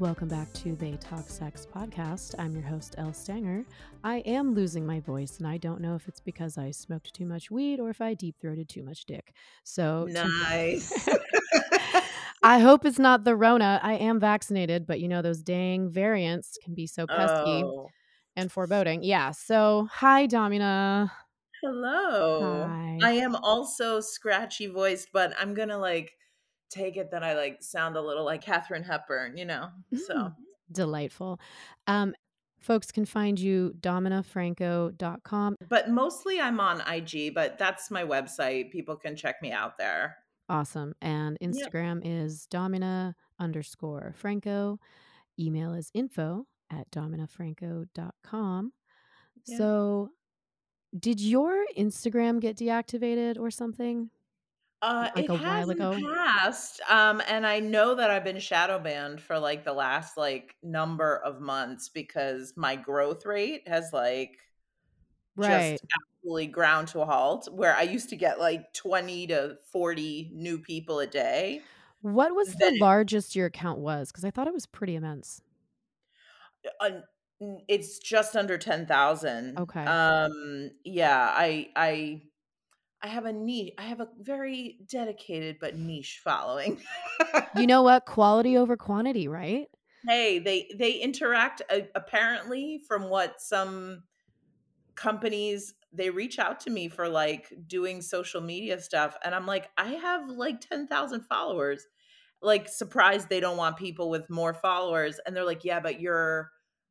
Welcome back to the Talk Sex podcast. I'm your host, Elle Stanger. I am losing my voice, and I don't know if it's because I smoked too much weed or if I deep throated too much dick. So, nice. I hope it's not the Rona. I am vaccinated, but you know, those dang variants can be so pesky oh. and foreboding. Yeah. So, hi, Domina. Hello. Hi. I am also scratchy voiced, but I'm going to like take it that I like sound a little like Katharine Hepburn, you know? So Mm, delightful. Um, folks can find you dominafranco.com. but mostly I'm on IG, but that's my website. People can check me out there. Awesome. And. Instagram is domina underscore franco. Email is info at dominafranco.com. Yeah. So, did your Instagram get deactivated or something? Uh, Like it a has while ago? past, um, and I know that I've been shadow banned for like the last like number of months because my growth rate has like Right. just absolutely ground to a halt. Where I used to get like twenty to forty new people a day. What was Then the largest your account was? Because I thought it was pretty immense. uh, it's just under ten thousand. Okay. Um, yeah, I I I have a niche. I have a very dedicated but niche following. You know what? Quality over quantity, right? hey they they interact uh, apparently from what some companies they reach out to me for like doing social media stuff and i'm like i have like 10,000 followers like surprised they don't want people with more followers and they're like yeah but your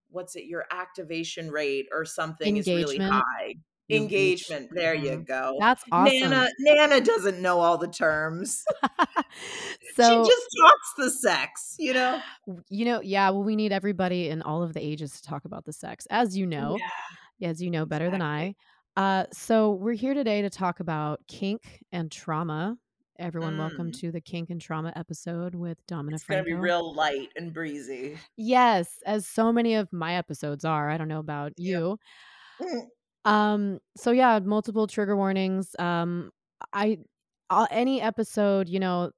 what's it your activation rate or something is really high. Engagement there you Mhm. go That's awesome. nana nana doesn't know all the terms so she just talks the sex you know you know, yeah, well, we need everybody in all of the ages to talk about the sex, as you know, yeah as you know better than I. Uh, so, we're here today to talk about kink and trauma. Everyone, welcome Mm. to the kink and trauma episode with Domina It's gonna be real light and breezy. Yes, as so many of my episodes are. I don't know about you. Mm. Um, so yeah, multiple trigger warnings. Um, I any episode, you know,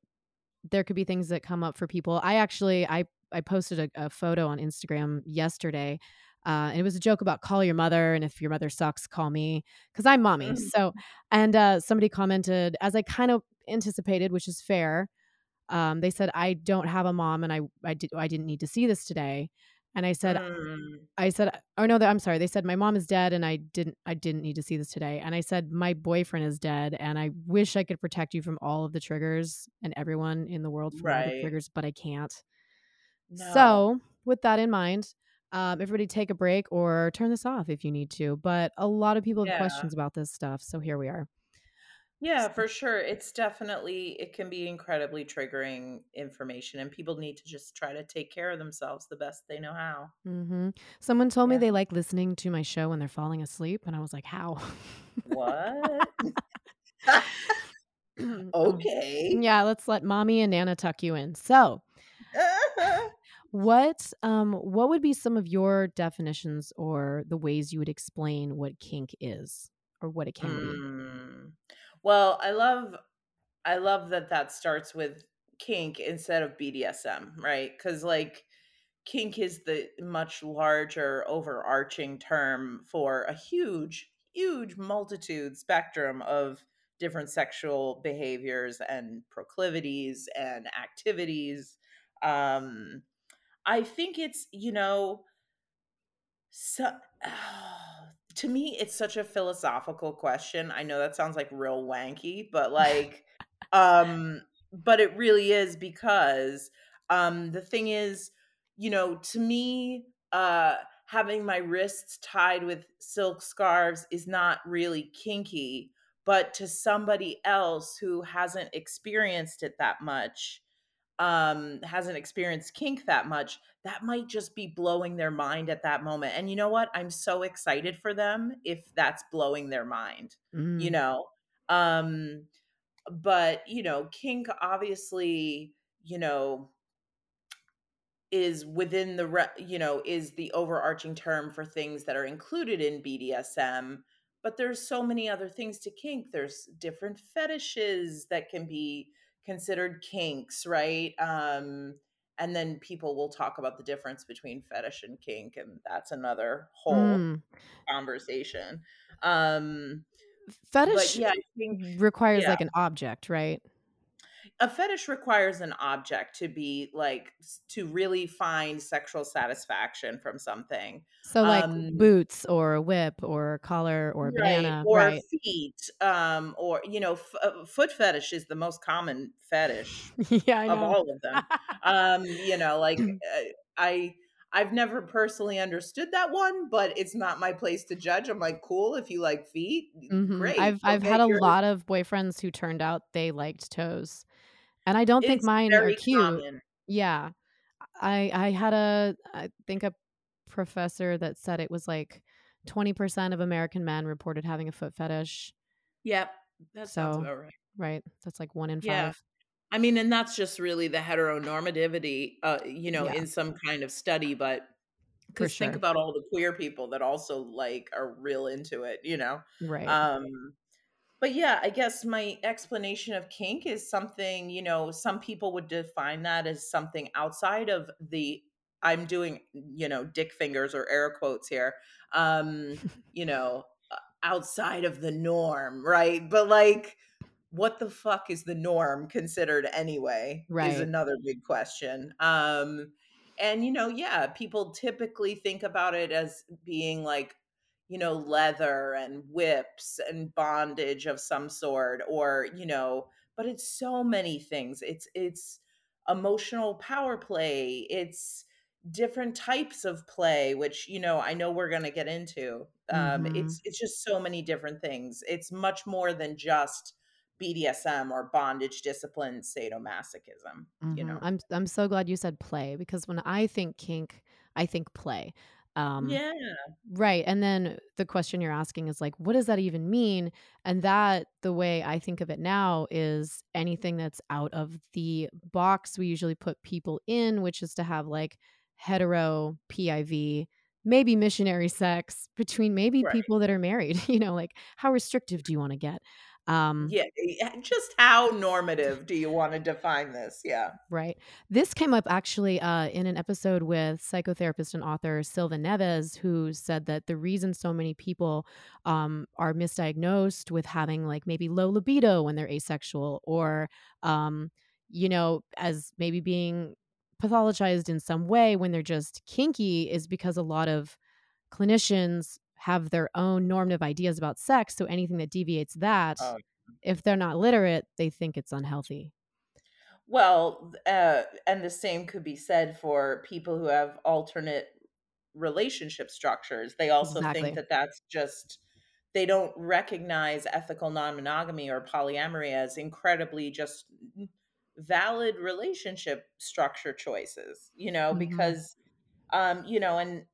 there could be things that come up for people. I actually I I posted a, a photo on Instagram yesterday. Uh, and it was a joke about call your mother and if your mother sucks, call me because I'm mommy. Mm. So, and uh, somebody commented as I kind of anticipated, which is fair. Um, they said I don't have a mom and I I did I didn't need to see this today. And I said Mm. I said, "Oh no, I'm sorry." They said my mom is dead, and I didn't, I didn't need to see this today. And I said my boyfriend is dead, and I wish I could protect you from all of the triggers and everyone in the world from all the triggers, but I can't. No. So, with that in mind, um, everybody take a break or turn this off if you need to. But a lot of people have Yeah. questions about this stuff, so here we are. Yeah, for sure. It's definitely it can be incredibly triggering information and people need to just try to take care of themselves the best they know how. hmm Someone told me they like listening to my show when they're falling asleep, and I was like, "How?" What? Okay. yeah, let's let mommy and Nana tuck you in. So, What um what would be some of your definitions or the ways you would explain what kink is or what it can be? Well, I love I love that that starts with kink instead of BDSM, right? Cuz like kink is the much larger overarching term for a huge huge multitude spectrum of different sexual behaviors and proclivities and activities um i think it's you know so to me it's such a philosophical question. I know that sounds like real wanky but like um but it really is because um the thing is you know to me uh having my wrists tied with silk scarves is not really kinky but to somebody else who hasn't experienced it that much um hasn't experienced kink that much that might just be blowing their mind at that moment and you know what? I'm so excited for them if that's blowing their mind you Mm, know? Um but you know kink obviously you know is within the re- you know is the overarching term for things that are included in BDSM but there's so many other things to kink. There's different fetishes that can be considered kinks right um and then people will talk about the difference between fetish and kink, and that's another whole Mm. conversation. Um, Fetish yeah, I think requires, yeah. like, an object, right? A fetish requires an object to be, like to really find sexual satisfaction from something. So, like, Um boots or a whip or a collar or a Right, banana, or right. feet, um, or, you know, f uh, foot fetish is the most common fetish Yeah, of all of them. Um, you know, like, uh, I I've never personally understood that one, but it's not my place to judge. I'm like, "Cool, if you like feet, Mhm. great, I've go I've had a lot of boyfriends who turned out they liked toes, and I don't think mine are cute. common. Yeah. I I had a I think a professor that said it was, like, 20% of American men reported having a foot fetish. Yep, that sounds So about right. right, that's like 1 in Yeah. 5. I mean, and that's just really the heteronormativity, uh, you know, Yeah. in some kind of study, but For 'cause think about all the queer people that also, like, are real into it, you know? Right. Um, but yeah, I guess my explanation of kink is something, you know, some people would define that as something outside of the I'm doing, you know, dick fingers or air quotes here, um, you know, uh, outside of the norm, right? But, like, what the fuck is the norm considered anyway, is another big question. Um, and, you know, yeah, people typically think about it as being, like, you know, leather and whips and bondage of some sort or, you know but it's so many things. It's it's emotional power play, it's different types of play, which, you know, I know we're gonna get into. Um, Mhm. it's it's just so many different things. It's much more than just BDSM or bondage, discipline, sadomasochism, you Mhm. know? I'm I'm so glad you said play because when I think kink, I think play. Um Yeah. Right, and then the question you're asking is like, what does that even mean? And that the way I think of it now is anything that's out of the box we usually put people in, which is to have like hetero PIV, maybe missionary sex between maybe Right. people that are married, you know, like how restrictive do you wanna get? Um Yeah, eh, just how normative do you wanna define this? Yeah. Right. This came up actually uh, in an episode with psychotherapist and author Silva Neves, who said that the reason so many people um, are misdiagnosed with having like maybe low libido when they're asexual or, um, you know, as maybe being pathologized in some way when they're just kinky is because a lot of clinicians have their own normative ideas about sex. So anything that deviates that, Oh if they're not literate, they think it's unhealthy. Well, uh, and the same could be said for people who have alternate relationship structures. They also think that that's just they don't recognize ethical non-monogamy or polyamory as incredibly just valid relationship structure choices, you know, Mhm. because, um, you know, and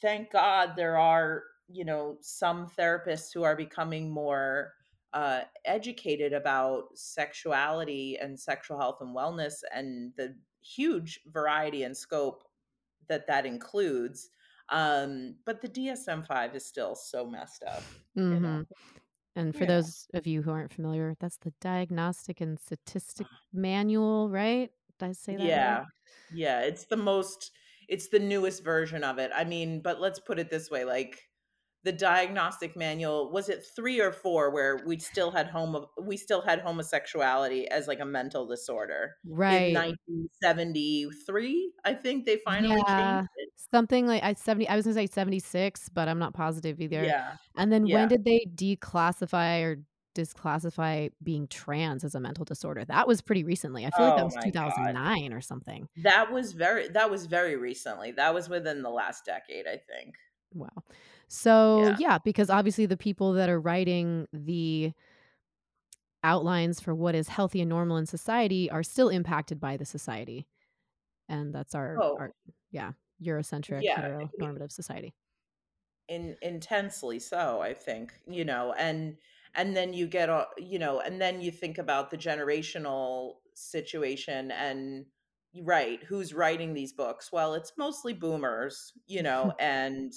thank God there are, you know, some therapists who are becoming more, uh, educated about sexuality and sexual health and wellness and the huge variety and scope that that includes, um, but the DSM-5 is still so messed up, you know? And for Yeah. those of you who aren't familiar, that's the Diagnostic and Statistic Manual, right? Did I say that right? Yeah. Yeah, it's the most it's the newest version of it. I mean, but let's put it this way, like, the diagnostic manual was it 3 or 4 where we still had homo we still had homosexuality as, like, a mental disorder? In Right. 1973, I think they finally changed it? Something like I 70 I was gonna say 76, but I'm not positive either. Yeah. And then when did they declassify or disclassify being trans as a mental disorder? That was pretty recently. I feel like that Oh was my god. 2009 or something. That was very that was very recently. That was within the last decade, I think. Wow. So, Yeah. yeah, because obviously the people that are writing the outlines for what is healthy and normal in society are still impacted by the society. And that's our Oh, our yeah, Eurocentric yeah. heteronormative society. In intensely so, I think, you know, and and then you get you know, and then you think about the generational situation and right, who's writing these books? Well, it's mostly boomers, you know, and,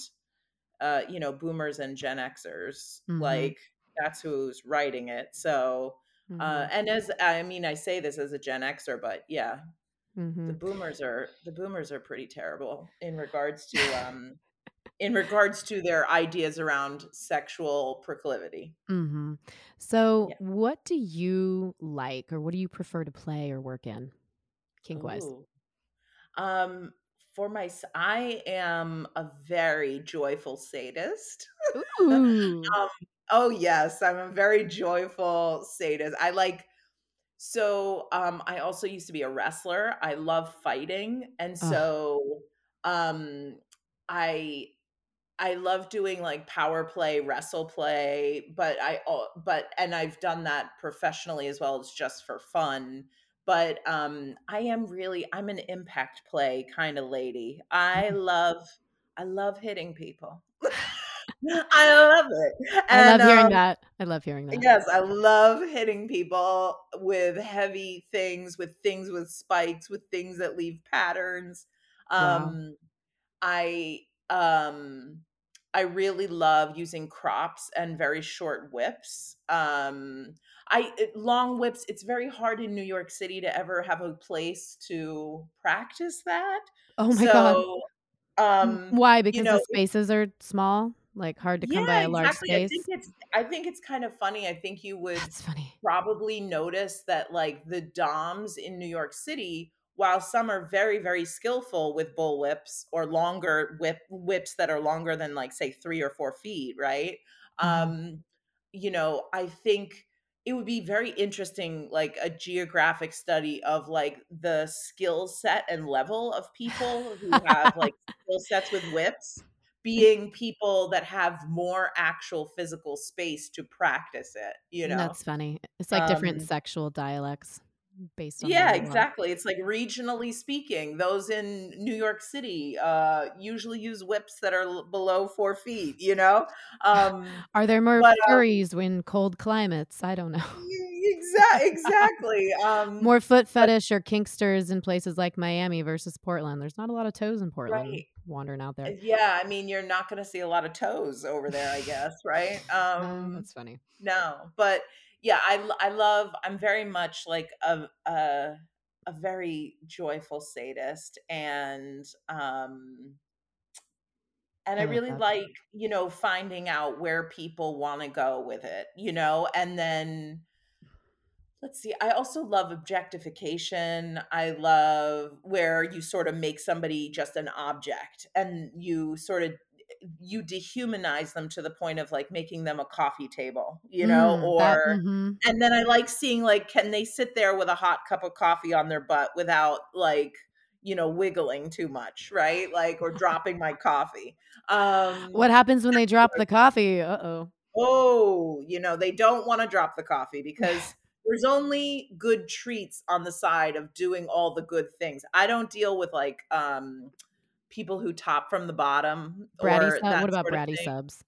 uh, you know, boomers and Gen Xers, Mhm. like, that's who's writing it, so, uh, Mhm. and as I mean, I say this as a Gen Xer, but yeah, The Mhm. boomers are the boomers are pretty terrible in regards to, um in regards to their ideas around sexual proclivity. Mhm. So, Yeah. what do you like, or what do you prefer to play or work in, kink-wise? Um, for my I am a very joyful sadist. Ooh. Um oh, yes, I'm a very joyful sadist. I like so, um, I also used to be a wrestler. I love fighting, and so, um, I I love doing, like, power play, wrestle play, but I but and I've done that professionally as well as just for fun, but, um, I am really I'm an impact play kinda lady. I Mhm. love I love hitting people. I love it, I love hearing um that. I love hearing that. Yes, I love hitting people with heavy things, with things with spikes, with things that leave patterns. Wow. Um, I, um I really love using crops and very short whips. Um, I eh, long whips, it's very hard in New York City to ever have a place to practice that. Oh my god. So, W um, why? you Because the spaces are small? Like, hard to Yeah, come by a large exactly. I think space? it's I think it's kind of funny. I think you would probably notice that, like, the DOMs in New York City, while some are very, very skillful with bull whips or longer whip whips that are longer than, like, say, 3 or 4 feet, right? Mhm. Um, you know, I think it would be very interesting, like, a geographic study of, like, the skill set and level of people who have, like, skill sets with whips, being people that have more actual physical space to practice it, you know? That's funny. It's like different Um sexual dialects based on Yeah, exactly. It's like regionally speaking, those in New York City, uh, usually use whips that are l below 4 feet, you know? Um, Are there more but, um furries when cold climates? I don't know. E exa exactly, um, More foot but fetish or kinksters in places like Miami versus Portland. There's not a lot of toes in Portland Right. wandering out Uh, there. yeah, I mean, you're not gonna see a lot of toes over there, I guess, right? Um, that's funny. no, but, yeah, I I love I'm very much like a a a very joyful sadist, and, um and I I really that. like, you know, finding out where people wanna go with it, you know? And then let's see, I also love objectification. I love where you sorta make somebody just an object, and you eh eh you dehumanize them to the point of, like, making them a coffee table, you know? Mm, that Or mhm. and then I like seeing, like, can they sit there with a hot cup of coffee on their butt without, like, you know, wiggling too much, right? Like, or dropping my coffee. Um, What happens when they drop the coffee? Uh-oh. Oh, you know, they don't wanna drop the coffee because there's only good treats on the side of doing all the good things. I don't deal with, like, um, people who top from the bottom Bratty or sub what about bratty subs?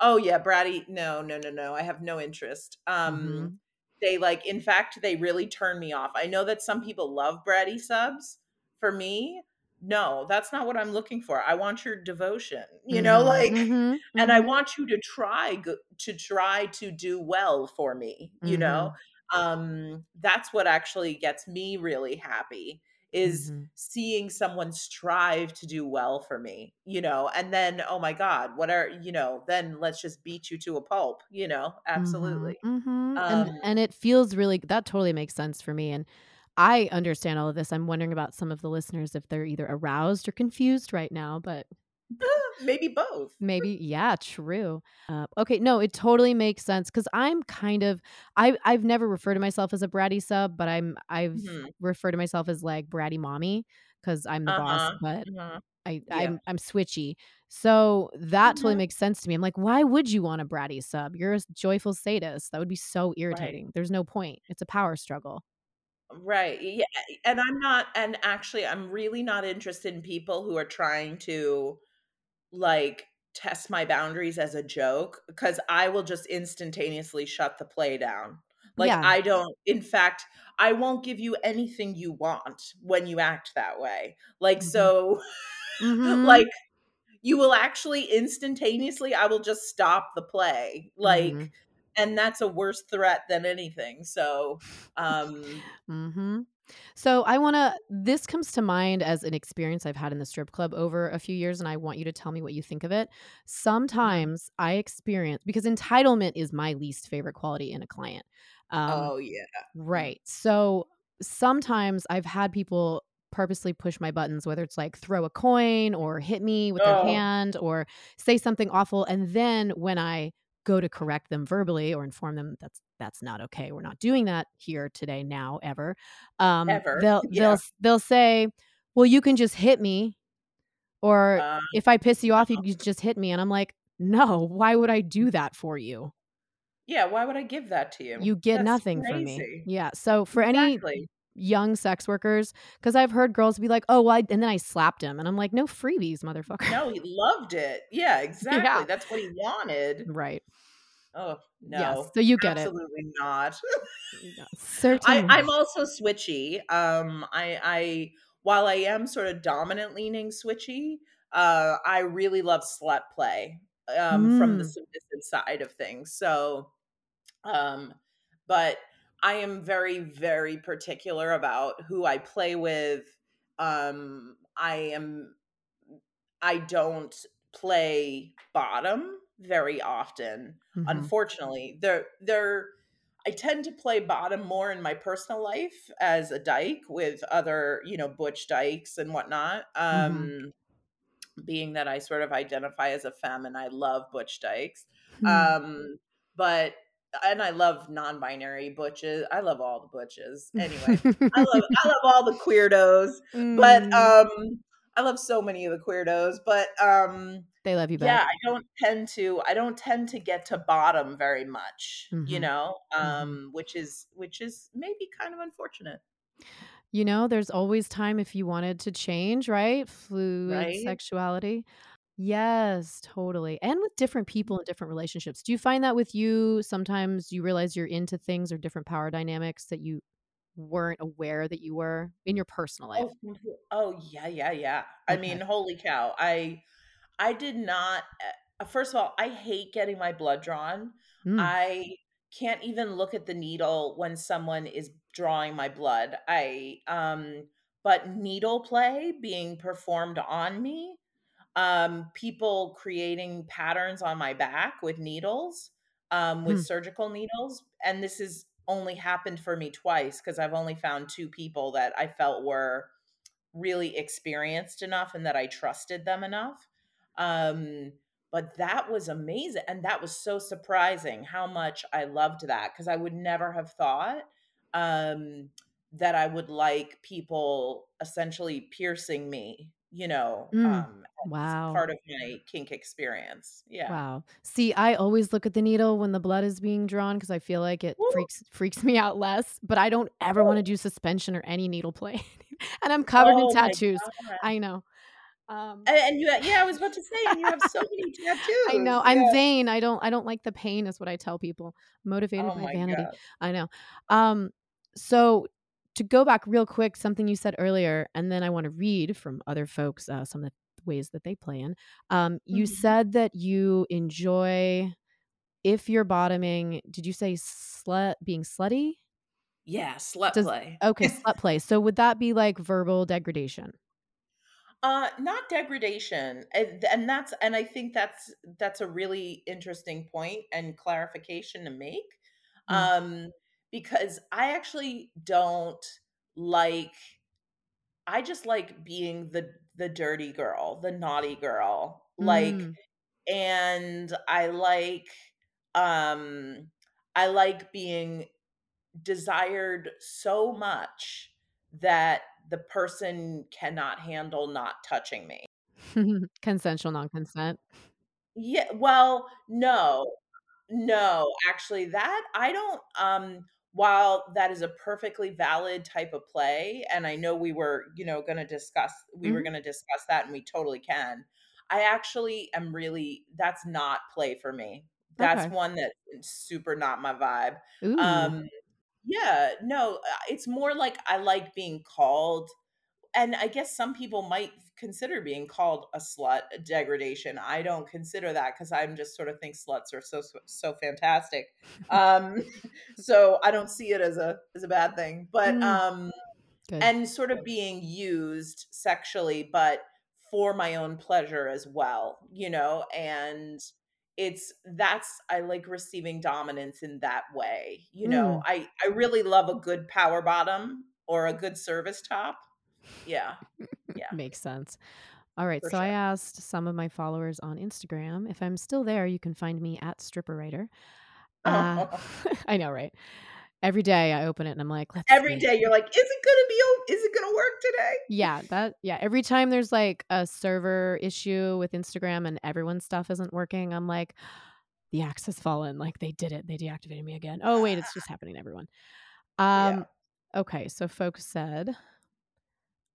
Oh, yeah, bratty no, no, no, no, I have no interest. Um, Mhm. they, like in fact, they really turn me off. I know that some people love bratty subs. For me, no, that's not what I'm looking for. I want your devotion, you know, Mhm, like mhm, and I mhm. want you to try to try to do well for me, you know? Mhm. Um, that's what actually gets me really happy, is Mhm. seeing someone strive to do well for me, you know? And then, oh my god, what are you know, then let's just beat you to a pulp, you know? Mhm, Absolutely. mhm, Um and and it feels really that totally makes sense for me, and I understand all of this. I'm wondering about some of the listeners if they're either aroused or confused right now, but Maybe both. maybe yeah, true. Uh, okay, no, it totally makes sense because I'm kind of I I've never referred to myself as a bratty sub, but I'm I've Mhm. referred to myself as, like, bratty mommy because I'm the boss, Uh-huh, but uh-huh. I Yeah. I'm I'm switchy. So, that totally Mhm. makes sense to me. I'm like, "Why would you want a bratty sub? You're a joyful sadist." That would be so Right. irritating. There's no point. It's a power struggle. Right, yeah, and I'm not and actually, I'm really not interested in people who are trying to, like, test my boundaries as a joke because I will just instantaneously shut the play down. Like, Yeah. I don't in fact, I won't give you anything you want when you act that way. Like, Mhm. so, Mhm. like, you will actually instantaneously I will just stop the play, like, Mhm. and that's a worse threat than anything, so, um Mhm. So I wanna this comes to mind as an experience I've had in the strip club over a few years, and I want you to tell me what you think of it. Mhm. Sometimes I experience because entitlement is my least favorite quality in a client. Um Oh, yeah. Mm. Right. So sometimes I've had people purposely push my buttons, whether it's like throw a coin or hit me with their Oh, hand or say something awful. And then when I go to correct them verbally or inform them that's that's not okay. We're not doing that here today, now, ever. Um, ever. they'll they'll they'll say, "Well, you can just hit me," or Uh, "If I piss you off, you can just hit me." And I'm like, "No, why would I do that for you? yeah, why would I give that to you? You get That's nothing from me." Yeah. So for any young sex workers, because I've heard girls be like, "Oh, well, I" and then I slapped him, and I'm like, "No freebies, motherfucker." No, he loved it. Yeah, exactly. Yeah. That's what he wanted. Right. Oh, Yes. no. So you get it. Absolutely not. Yeah, I certainly. I'm also switchy. Um, I I while I am sort of dominant leaning switchy, uh, I really love slut play, um, from the Mm. submissive side of things. So, um, but I am very, very particular about who I play with. Um, I am I don't play bottom very often, Mhm. unfortunately. They're they're I tend to play bottom more in my personal life as a dyke with other, you know, butch dykes and whatnot. Mhm. Um, being that I sort of identify as a femme and I love butch dykes. Hmm. Um, but and I love non-binary butches. I love all the butches. Anyway, I love I love all the queerdos, but Mm. um I love so many of the queerdos, but um They love you back. yeah. I don't tend to I don't tend to get to bottom very much, you Mhm. know, Mhm. um which is which is maybe kind of unfortunate, You know, there's always time if you wanted to change, right? Fluid right? sexuality. Yes, totally. And with different people and different relationships. Do you find that with you, sometimes you realize you're into things or different power dynamics that you weren't aware that you were in your personal life? Oh, oh, yeah, yeah, yeah. I mean, holy cow. I I did not uh, first of all, I hate getting my blood drawn. Mm. I can't even look at the needle when someone is drawing my blood. I um but needle play being performed on me, um people creating patterns on my back with needles, um with Hmm. surgical needles, and this has only happened for me twice because I've only found two people that I felt were really experienced enough and that I trusted them enough. Um, but that was amazing. And that was so surprising how much I loved that because I would never have thought um, that I would like people essentially piercing me, you know, Mm. um, Wow. part of my kink experience. Yeah. Wow. See, I always look at the needle when the blood is being drawn because I feel like it Woo, freaks freaks me out less, but I don't ever woo. wanna do suspension or any needle play. And I'm covered in Oh my tattoos. I know. Um, And, and you, yeah, I was about to say, and you have so many tattoos. I know. I'm Yeah. vain. I don't I don't like the pain is what I tell people. Motivated Oh by vanity. God. I know. Um, so to go back real quick, something you said earlier, and then I wanna read from other folks, uh, some of the ways that they play in. Um, you Mhm. said that you enjoy If you're bottoming did you say slut being slutty? Yeah, slut Does play. okay, slut play. So would that be like verbal degradation? Uh, not degradation, and and that's and I think that's that's a really interesting point and clarification to make, Mm. um, because I actually don't like I just like being the the dirty girl, the naughty girl, like, Mm. and I like, um, I like being desired so much that the person cannot handle not touching me. Consensual non-consent. Yeah, well, no. No, actually that I don't um while that is a perfectly valid type of play and I know we were, you know, going to discuss we were Mhm. going to discuss that and we totally can. I actually am really that's not play for me. That's Okay. one that's super not my vibe. Ooh. Um yeah, no, uh, it's more like I like being called and I guess some people might consider being called a slut a degradation. I don't consider that because I'm just sort of think sluts are so so, fantastic. Um, so I don't see it as a as a bad thing. But Mm. um, Good. and sort of being used sexually, but for my own pleasure as well, you know, and it's that's I like receiving dominance in that way, you know. Mm. I I really love a good power bottom or a good service top. Yeah. Yeah, Makes sense. All right, for so I asked some of my followers on Instagram if I'm still there. You can find me at Stripper Writer. Uh, I know, right? Every day I open it and I'm like, let's Every see. day you're like, "Is it gonna be is it gonna work today?" Yeah, that yeah. Every time there's like a server issue with Instagram and everyone's stuff isn't working, I'm like, the axe has fallen. Like they did it. They deactivated me again. Oh wait, it's just happening to everyone. Yeah. Um, okay, so folks said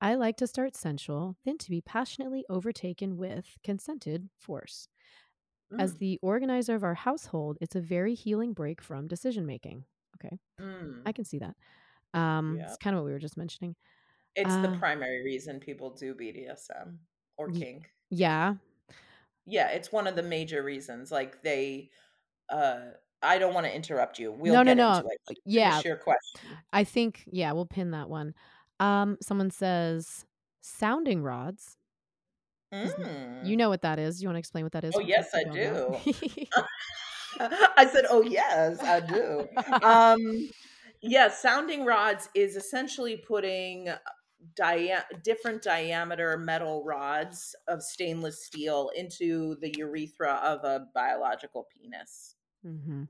I like to start sensual, then to be passionately overtaken with consented force. As Mm, the organizer of our household, it's a very healing break from decision making. Okay, I mm, can see that. Um, yeah. it's kind of what we were just mentioning. It's the Uh, primary reason people do BDSM or kink. yeah. Yeah, it's one of the major reasons, like, they, uh I don't wanna interrupt you, we'll No, no, get no. into it. Yeah, your question. I think yeah, we'll pin that one. Um, someone says sounding rods. N- you Mm. know what that is? You want to explain what that is Oh, yes, I do. I said, "Oh, yes, I do." Um, yeah, sounding rods is essentially putting dia different diameter metal rods of stainless steel into the urethra of a biological penis. Mm-hmm.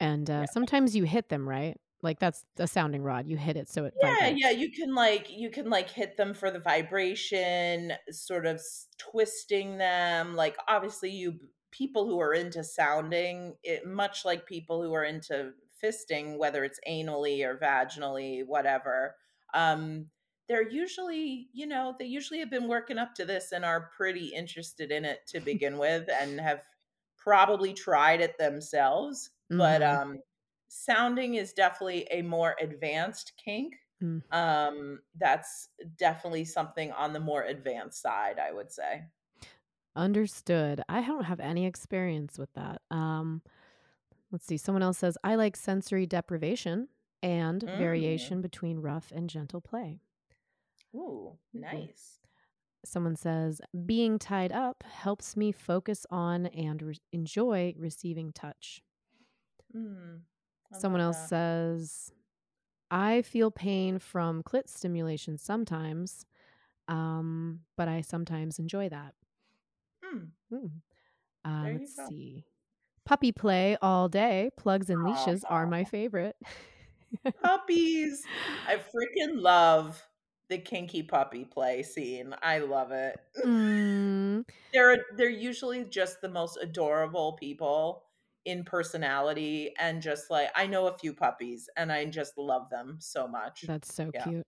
And uh, Yeah. sometimes you hit them, right? Like that's a sounding rod. You hit it so it Yeah, yeah, you can, like you can, like, hit them for the vibration, sort of twisting them, like, obviously, you people who are into sounding, it much like people who are into fisting, whether it's anally or vaginally, whatever, um, they're usually you know, they usually have been working up to this and are pretty interested in it to begin with and have probably tried it themselves, but, hmm um Sounding is definitely a more advanced kink. Mm. Um, that's definitely something on the more advanced side, I would say. Understood. I don't have any experience with that. Um, let's see. Someone else says I like sensory deprivation and Mm. variation between rough and gentle play. Ooh, nice. Someone says, being tied up helps me focus on and re- enjoy receiving touch. Mm. Someone else that. says, I feel pain from clit stimulation sometimes, um, but I sometimes enjoy that. Mm. Ooh. Uh, let's go. see. Puppy play all day. Plugs and leashes are my favorite. puppies. I freaking love the kinky puppy play scene. I love it. mm, They're they're usually just the most adorable people in personality and just like I know a few puppies and I just love them so much. that's so Yeah. cute.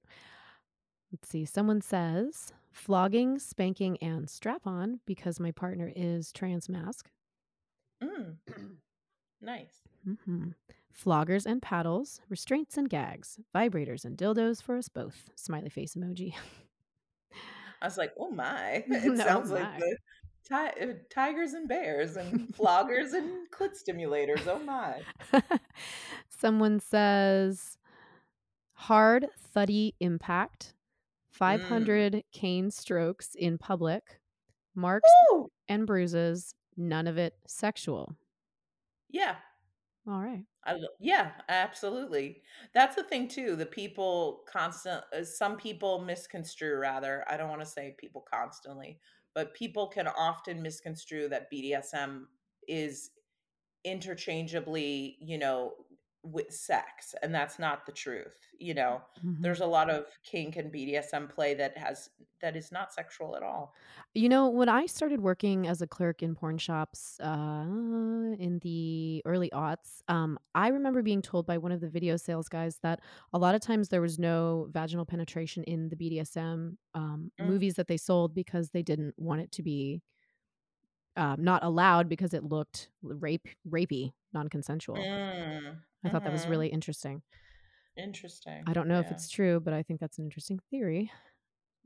Let's see. Someone says flogging, spanking, and strap on because my partner is trans masc. Mm, nice. Mm-hmm. Floggers and paddles, restraints and gags, vibrators and dildos for us both. Smiley face emoji. I was like, "Oh my." It no, sounds like my. the ti uh, tigers and bears and floggers and clit stimulators. Oh my. Someone says hard, thuddy impact, Mm. 500 cane strokes in public, marks Woo! and bruises, none of it sexual. Yeah. All right. I yeah, absolutely. That's the thing too, the people constant uh, some people misconstrue rather, I don't wanna say people constantly, but people can often misconstrue that BDSM is interchangeably, you know, with sex, and that's not the truth, you know? Mhm. There's a lot of kink and BDSM play that has that is not sexual at all. You know, when I started working as a clerk in porn shops uh, in the early aughts, um, I remember being told by one of the video sales guys that a lot of times there was no vaginal penetration in the BDSM um, Mm, movies that they sold because they didn't want it to be um, not allowed because it looked rape rapey, non-consensual. mm, I thought that was mhm. really interesting. Interesting. I don't know if it's true, but I think that's an interesting theory.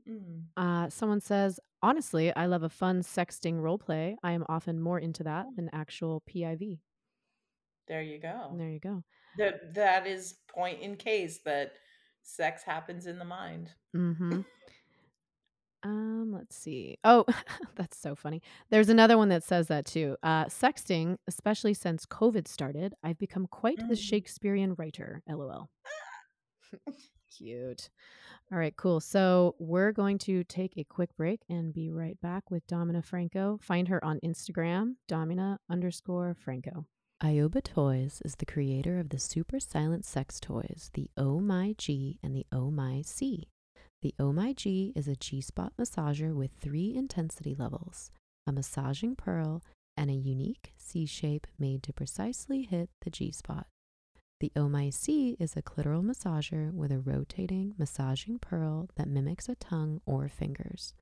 Mm. Uh, someone says, honestly, I love a fun sexting role play. I am often more into that Oh, than actual PIV. there you go. There you go. That that is point in case that Sex happens in the mind. Mhm. Um, let's see. Oh, that's so funny. There's another one that says that too. Uh, sexting, especially since COVID started, I've become quite the Mm. Shakespearean writer. LOL. Cute. All right, cool. So we're going to take a quick break and be right back with Domina Franco. Find her on Instagram, Domina underscore Franco. Ioba Toys is the creator of the super silent sex toys, the Oh My G and the Oh My C. The Oh G is a G spot massager with three intensity levels, a massaging pearl, and a unique C shape made to precisely hit the G spot. The Oh C is a clitoral massager with a rotating, massaging pearl that mimics a tongue or fingers,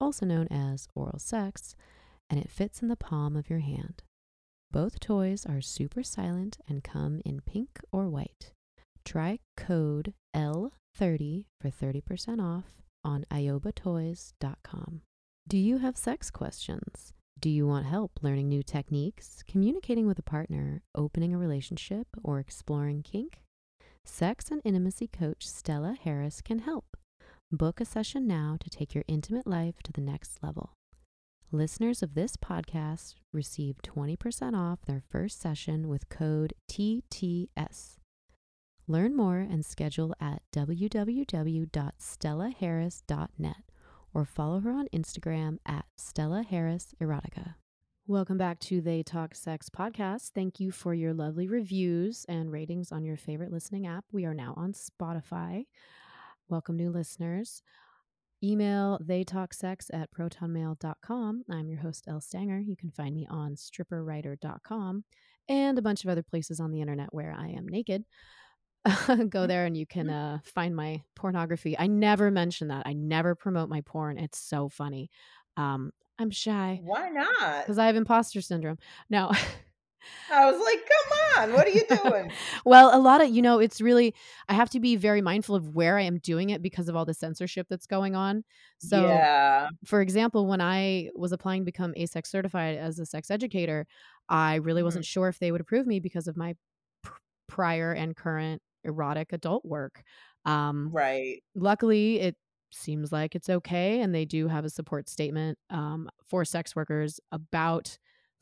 also known as oral sex, and it fits in the palm of your hand. Both toys are super silent and come in pink or white. Try code L30 for 30% off on iobatoys.com. Do you have sex questions? Do you want help learning new techniques, communicating with a partner, opening a relationship, or exploring kink? Sex and intimacy coach Stella Harris can help. Book a session now to take your intimate life to the next level. Listeners of this podcast receive 20% off their first session with code TTS. Learn more and schedule at www.stellaharris.net or follow her on Instagram at Stella Harris Erotica. Welcome back to They Talk Sex podcast. Thank you for your lovely reviews and ratings on your favorite listening app. We are now on Spotify. Welcome, new listeners. Email theytalksex at protonmail.com. I'm your host, Elle Stanger. You can find me on stripperwriter.com and a bunch of other places on the internet where I am naked. Go there and you can uh, find my pornography. I never mention that. I never promote my porn. It's so funny. Um, I'm shy Why not? because I have imposter syndrome. No. I was like, come on, what are you doing? well, a lot of, you know, it's really, I have to be very mindful of where I am doing it because of all the censorship that's going on. So, yeah. for example, when I was applying to become AASECT certified as a sex educator, I really Mhm. wasn't sure if they would approve me because of my pr- prior and current erotic adult work. Um, Right. luckily, it seems like it's okay, and they do have a support statement um, for sex workers about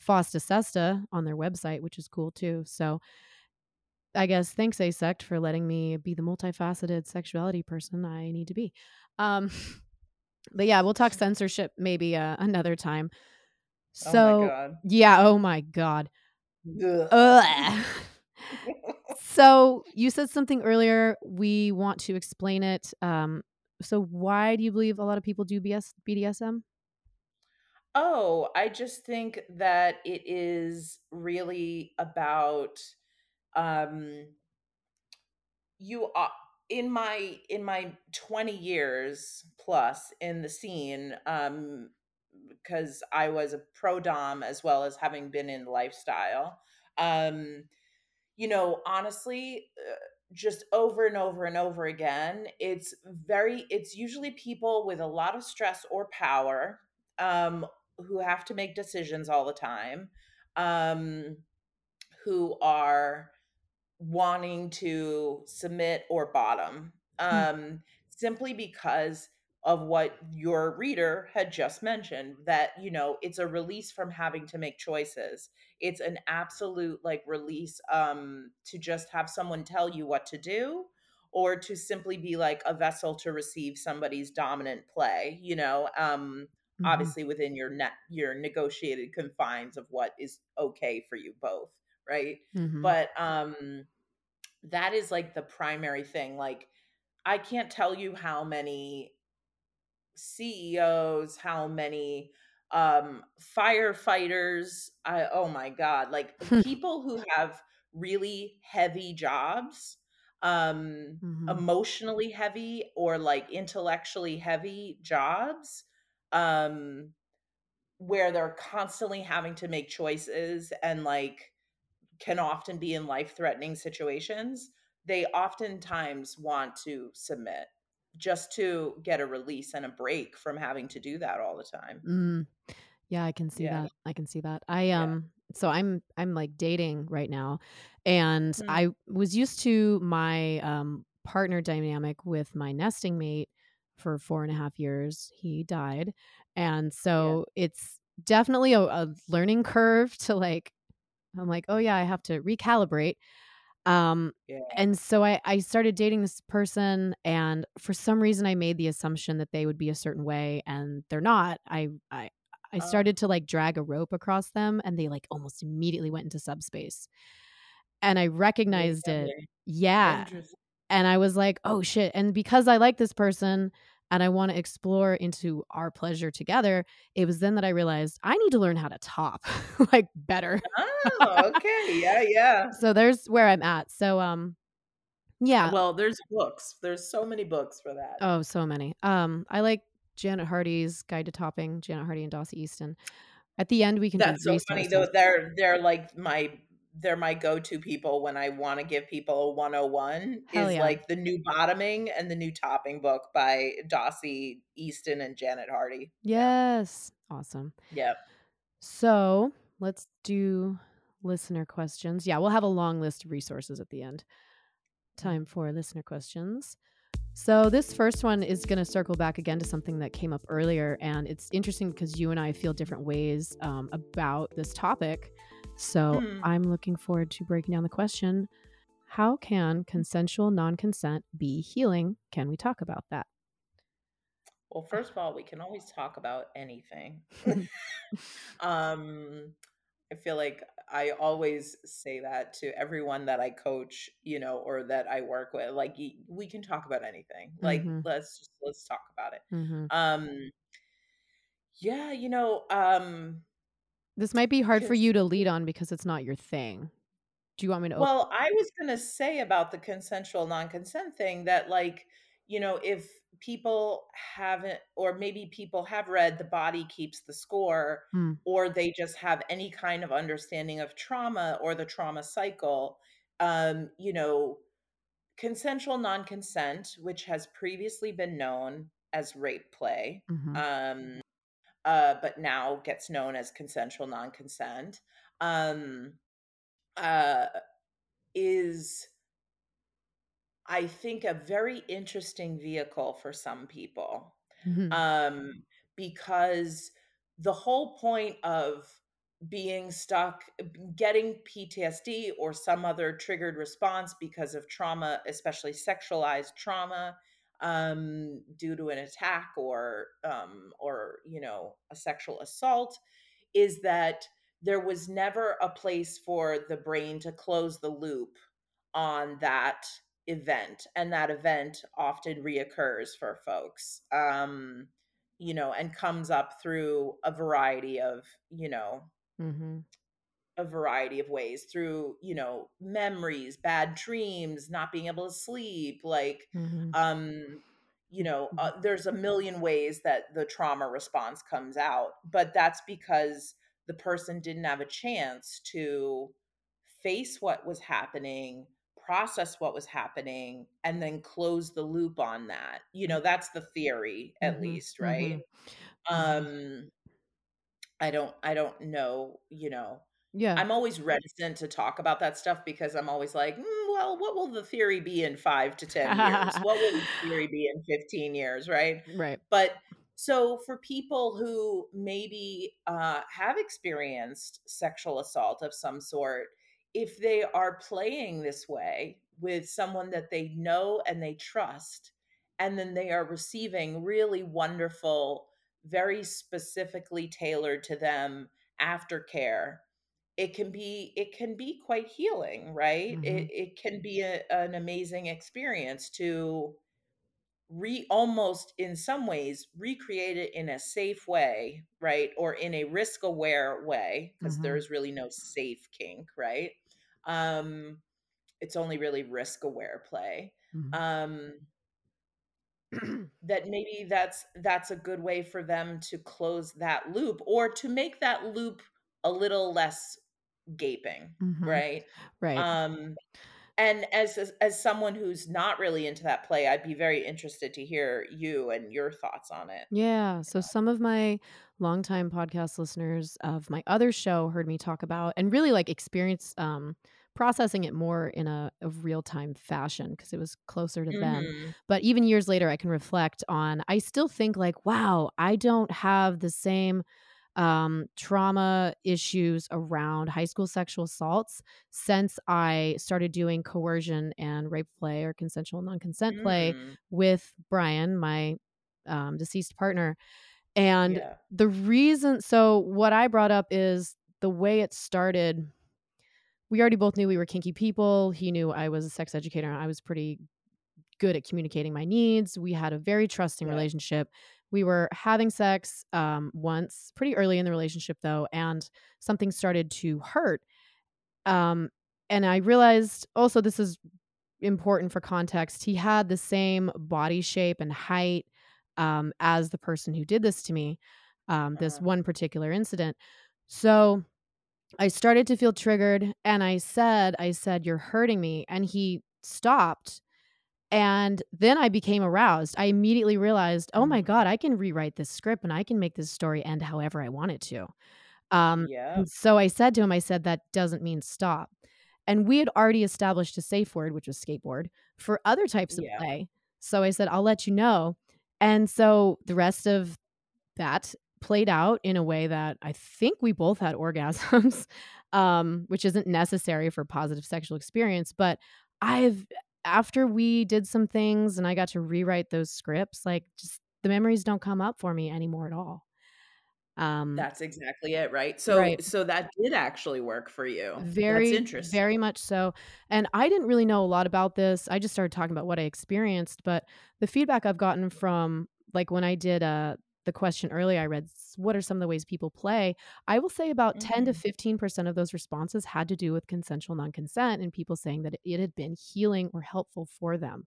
FOSTA SESTA on their website, which is cool too. So, I guess thanks AASECT for letting me be the multifaceted sexuality person I need to be. Um, but yeah, we'll talk censorship maybe uh, another time. Oh So my god. yeah, oh my god. Ugh. Ugh. so you said something earlier. We want to explain it. Um, so why do you believe a lot of people do BS, BDSM? Oh, I just think that it is really about um you are in my in my 20 years plus in the scene um because I was a pro dom as well as having been in lifestyle um you know honestly uh, just over and over and over again it's very it's usually people with a lot of stress or power um who have to make decisions all the time um who are wanting to submit or bottom Hmm. um, simply because of what your reader had just mentioned that you know it's a release from having to make choices it's an absolute like release um to just have someone tell you what to do or to simply be like a vessel to receive somebody's dominant play you know um Mhm. obviously within your net your negotiated confines of what is okay for you both right Mhm. but um that is like the primary thing like i can't tell you how many ceos how many um firefighters i oh my god like people who have really heavy jobs um Mhm. emotionally heavy or like intellectually heavy jobs um where they're constantly having to make choices and like can often be in life threatening situations, they oftentimes want to submit just to get a release and a break from having to do that all the time. Mm. Yeah, I can see Yeah. that. I can see that. I Yeah. um so I'm I'm like dating right now and Mhm. I was used to my um partner dynamic with my nesting mate for four and a half years. He died. And Yeah. so it's definitely a, a learning curve to like, I'm like, oh yeah, I have to recalibrate. Um, Yeah. and so I, I started dating this person, and for some reason, I made the assumption that they would be a certain way, and they're not. I, I, I Oh, started to like drag a rope across them, and they like almost immediately went into subspace, and I recognized it. Yeah, and I was like, "Oh shit." And because I like this person and I want to explore into our pleasure together, it was then that I realized I need to learn how to top like better. Oh, okay. Yeah, yeah. So there's where I'm at. So um yeah. Well, there's books. There's so many books for that. Oh, so many. Um I like Janet Hardy's Guide to Topping, Janet Hardy and Dossie Easton. At the end we can That's so funny though. They're they're like my they're my go-to people when I wanna give people a 101 Hell is yeah. like The New Bottoming and The New Topping book by Dossie Easton and Janet Hardy. Yeah. Yes. Awesome. Yep. So, let's do listener questions. Yeah, we'll have a long list of resources at the end. Time for listener questions. So, this first one is going to circle back again to something that came up earlier. And it's interesting because you and I feel different ways um, about this topic. So, Hmm. I'm looking forward to breaking down the question How can consensual non consent be healing? Can we talk about that? Well, first of all, we can always talk about anything. um, I feel like I always say that to everyone that I coach, you know, or that I work with. Like, we can talk about anything. Like, hmm let's just let's talk about it. hmm Um, yeah, you know, um, This might be hard for you to lead on because it's not your thing. Do you want me to? Op- Well, I was gonna say about the consensual non-consent thing that, like, you know, if people haven't, or maybe people have read The Body Keeps the Score, Hmm. or they just have any kind of understanding of trauma or the trauma cycle, um, you know, consensual non-consent, which has previously been known as rape play, Mhm. um, uh, but now gets known as consensual non-consent, um, uh, is I think a very interesting vehicle for some people. Mhm. Um, because the whole point of being stuck, getting PTSD or some other triggered response because of trauma, especially sexualized trauma, um, due to an attack or um, or you know a sexual assault, is that there was never a place for the brain to close the loop on that event and that event often reoccurs for folks um you know and comes up through a variety of you know Mhm. A variety of ways through you know memories bad dreams not being able to sleep like Mhm. um you know uh, there's a million ways that the trauma response comes out but that's because the person didn't have a chance to face what was happening process what was happening and then close the loop on that you know that's the theory at Mhm. least right Mhm. Mhm. um i don't i don't know you know Yeah. I'm always reticent to talk about that stuff because I'm always like, "Mm, well, what will the theory be in 5 to 10 years? What will the theory be in 15 years, right? Right. But so for people who maybe uh, have experienced sexual assault of some sort, if they are playing this way with someone that they know and they trust, and then they are receiving really wonderful, very specifically tailored to them aftercare it can be it can be quite healing right it, Mhm. it can be a, an amazing experience to re almost in some ways recreate it in a safe way right or in a risk aware way because Mhm. there's really no safe kink right um it's only really risk aware play Mhm. um that maybe that's that's a good way for them to close that loop or to make that loop a little less gaping Mhm. right Right. um and as, as as someone who's not really into that play i'd be very interested to hear you and your thoughts on it Yeah. So some of my longtime podcast listeners of my other show heard me talk about and really like experience um processing it more in a a real-time fashion because it was closer to then. Mhm. But even years later, I can reflect on I still think like, "Wow, I don't have the same, um, trauma issues around high school sexual assaults since I started doing coercion and rape play or consensual non-consent play Mm. with Brian, my, um, deceased partner." And Yeah. the reason so what I brought up is the way it started we already both knew we were kinky people. He knew I was a sex educator, and I was pretty good at communicating my needs. We had a very trusting Yeah. relationship. We were having sex, um, once pretty early in the relationship, though, and something started to hurt. Um, and I realized also this is important for context, he had the same body shape and height, um, as the person who did this to me, um, this Uh-huh. one particular incident. So, I started to feel triggered, and I said I said, "You're hurting me," and he stopped, and then I became aroused. I immediately realized, "Oh my Mhm. god, I can rewrite this script, and I can make this story end however I want it to." Um, Yep. and so I said to him, I said, "That doesn't mean stop." And we had already established a safe word, which was skateboard, for other types of Yeah. play. So I said, "I'll let you know." And so the rest of that played out in a way that I think we both had orgasms, um, which isn't necessary for positive sexual experience, but I've after we did some things and I got to rewrite those scripts, like, just the memories don't come up for me anymore at all. Um That's exactly it, right? So Right. so that did actually work for you. That's Very, interesting. very much so, and I didn't really know a lot about this, I just started talking about what I experienced, but the feedback I've gotten from like, when I did, uh, the question earlier, I read, what are some of the ways people play?" I will say about 10 to Mhm. 15% of those responses had to do with consensual non-consent and people saying that it had been healing or helpful for them.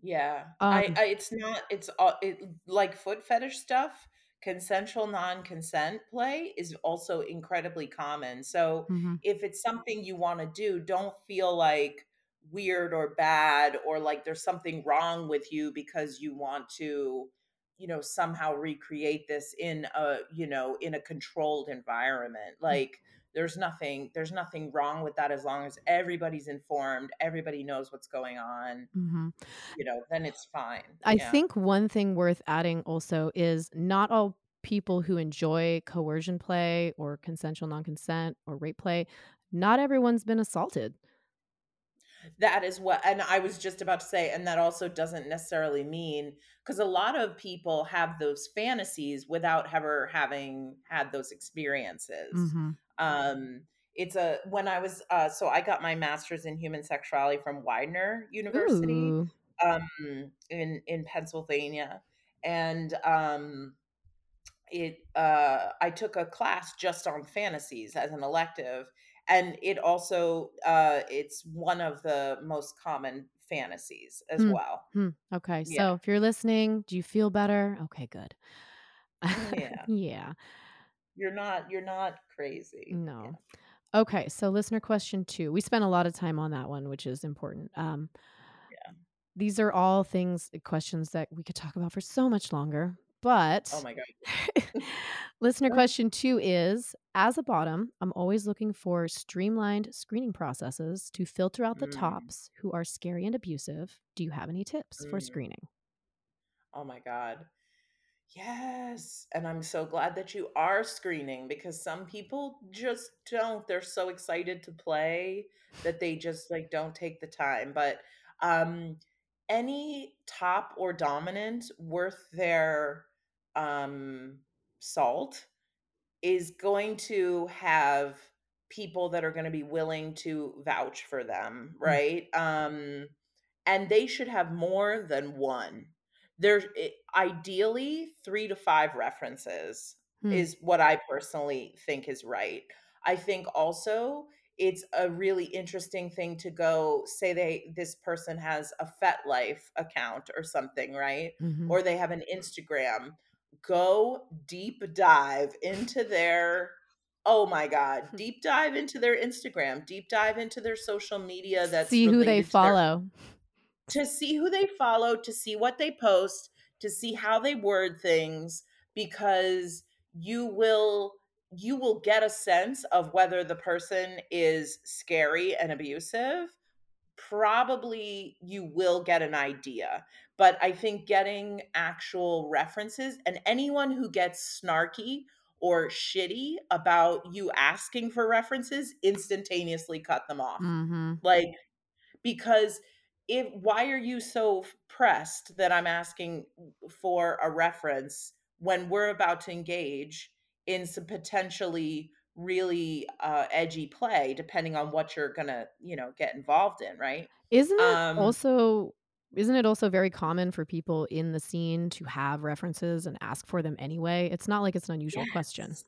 Yeah. I Um I it's not it's all, it like foot fetish stuff, consensual non-consent play is also incredibly common. So, Mhm. if it's something you wanna do, don't feel, like, weird or bad or like there's something wrong with you because you want to, you know, somehow recreate this in a, you know, in a controlled environment. Mm. Like, there's nothing there's nothing wrong with that as long as everybody's informed, everybody knows what's going on, mm-hmm. you know, then it's fine. I Yeah. think one thing worth adding also is not all people who enjoy coercion play or consensual non-consent or rape play, not everyone's been assaulted. That is what and I was just about to say, and that also doesn't necessarily mean because a lot of people have those fantasies without ever having had those experiences. Mhm. Um, it's a when I was, uh so I got my master's in human sexuality from Widener University, Ooh. um, in in Pennsylvania, and, um, it, uh I took a class just on fantasies as an elective, and it also, uh it's one of the most common fantasies as Hmm. well. Hmm. Okay, Yeah. so if you're listening, do you feel better? Okay, good. Yeah. Yeah. You're not you're not crazy. No. Yeah. Okay, so listener question 2, we spent a lot of time on that one, which is important. Um Yeah. these are all things questions that we could talk about for so much longer, Oh but my god. listener question 2 is, "As a bottom, I'm always looking for streamlined screening processes to filter out the Mm. tops who are scary and abusive. Do you have any tips for Mm. screening?" Oh my god. Yes, and I'm so glad that you are screening because some people just don't. They're so excited to play that they just, like, don't take the time, but, um, any top or dominant worth their, um, salt is going to have people that are gonna be willing to vouch for them, Mm. right? Um, and they should have more than 1. There's ideally, 3 to 5 references Hmm. is what I personally think is right. I think also it's a really interesting thing to go say they this person has a FetLife account or something, right? Mhm. Or they have an Instagram. Go deep dive into their oh my god, deep dive into their Instagram, deep dive into their social media that's See who they to their follow. to see who they follow, to see what they post, to see how they word things, because you will you will get a sense of whether the person is scary and abusive. Probably you will get an idea, but I think getting actual references and anyone who gets snarky or shitty about you asking for references, instantaneously cut them off. Mhm. Like, because if why are you so pressed that I'm asking for a reference when we're about to engage in some potentially really, uh, edgy play depending on what you're gonna, you know, get involved in, right? Isn't it Um also isn't it also very common for people in the scene to have references and ask for them anyway? It's not like it's an unusual question.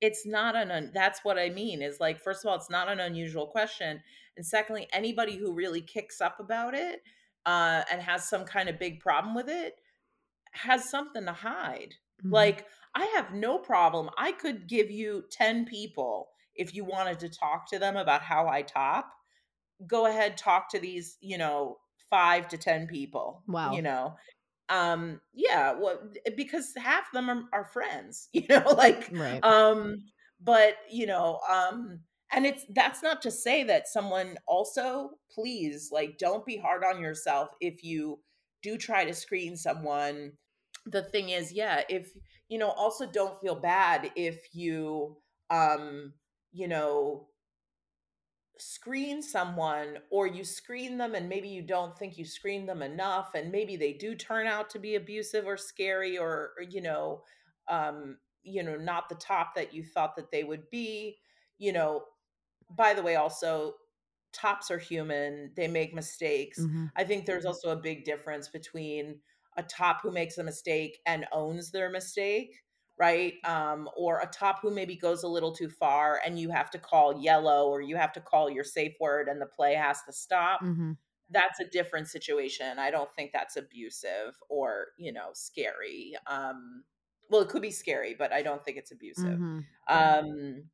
It's not an un that's what I mean is, like, first of all, it's not an unusual question, and secondly, anybody who really kicks up about it, uh, and has some kinda big problem with it, has something to hide. Mhm. Like, I have no problem I could give you 10 people if you wanted to talk to them about how I top. Go ahead, talk to these, you know, 5 to 10 people, Wow. you know? Um, yeah, well, eh, because half of them are are friends, you know, like, Right. um, but, you know, um, and it's that's not to say that someone also please, like, don't be hard on yourself if you do try to screen someone. The thing is, yeah, if you know, also don't feel bad if you, um, you know screen someone or you screen them and maybe you don't think you screen them enough and maybe they do turn out to be abusive or scary or, or you know um you know not the top that you thought that they would be you know by the way also tops are human they make mistakes Mhm. i think there's also a big difference between a top who makes a mistake and owns their mistake right um or a top who maybe goes a little too far and you have to call yellow or you have to call your safe word and the play has to stop Mhm. that's a different situation i don't think that's abusive or you know scary um well it could be scary but i don't think it's abusive Mhm. um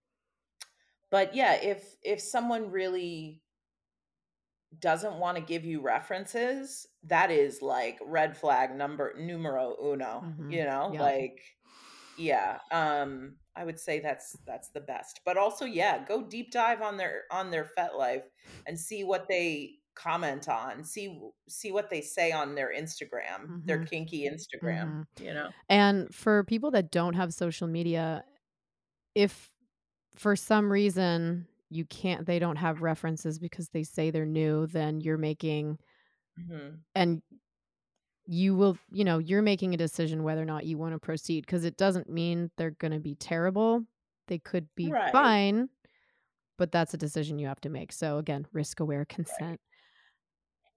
but yeah if if someone really doesn't wanna give you references, that is, like, red flag number numero uno, you Mhm. know? Yep. Like yeah, um, I would say that's that's the best. But also, yeah, go deep dive on their on their FetLife and see what they comment on, see see what they say on their Instagram, their Mhm. kinky Instagram, Mhm. you know? And for people that don't have social media, if for some reason you can't they don't have references because they say they're new, then you're making Mhm. and you will you know, you're making a decision whether or not you wanna proceed because it doesn't mean they're gonna be terrible. They could be Right, fine, but that's a decision you have to make. So again, risk-aware right. consent.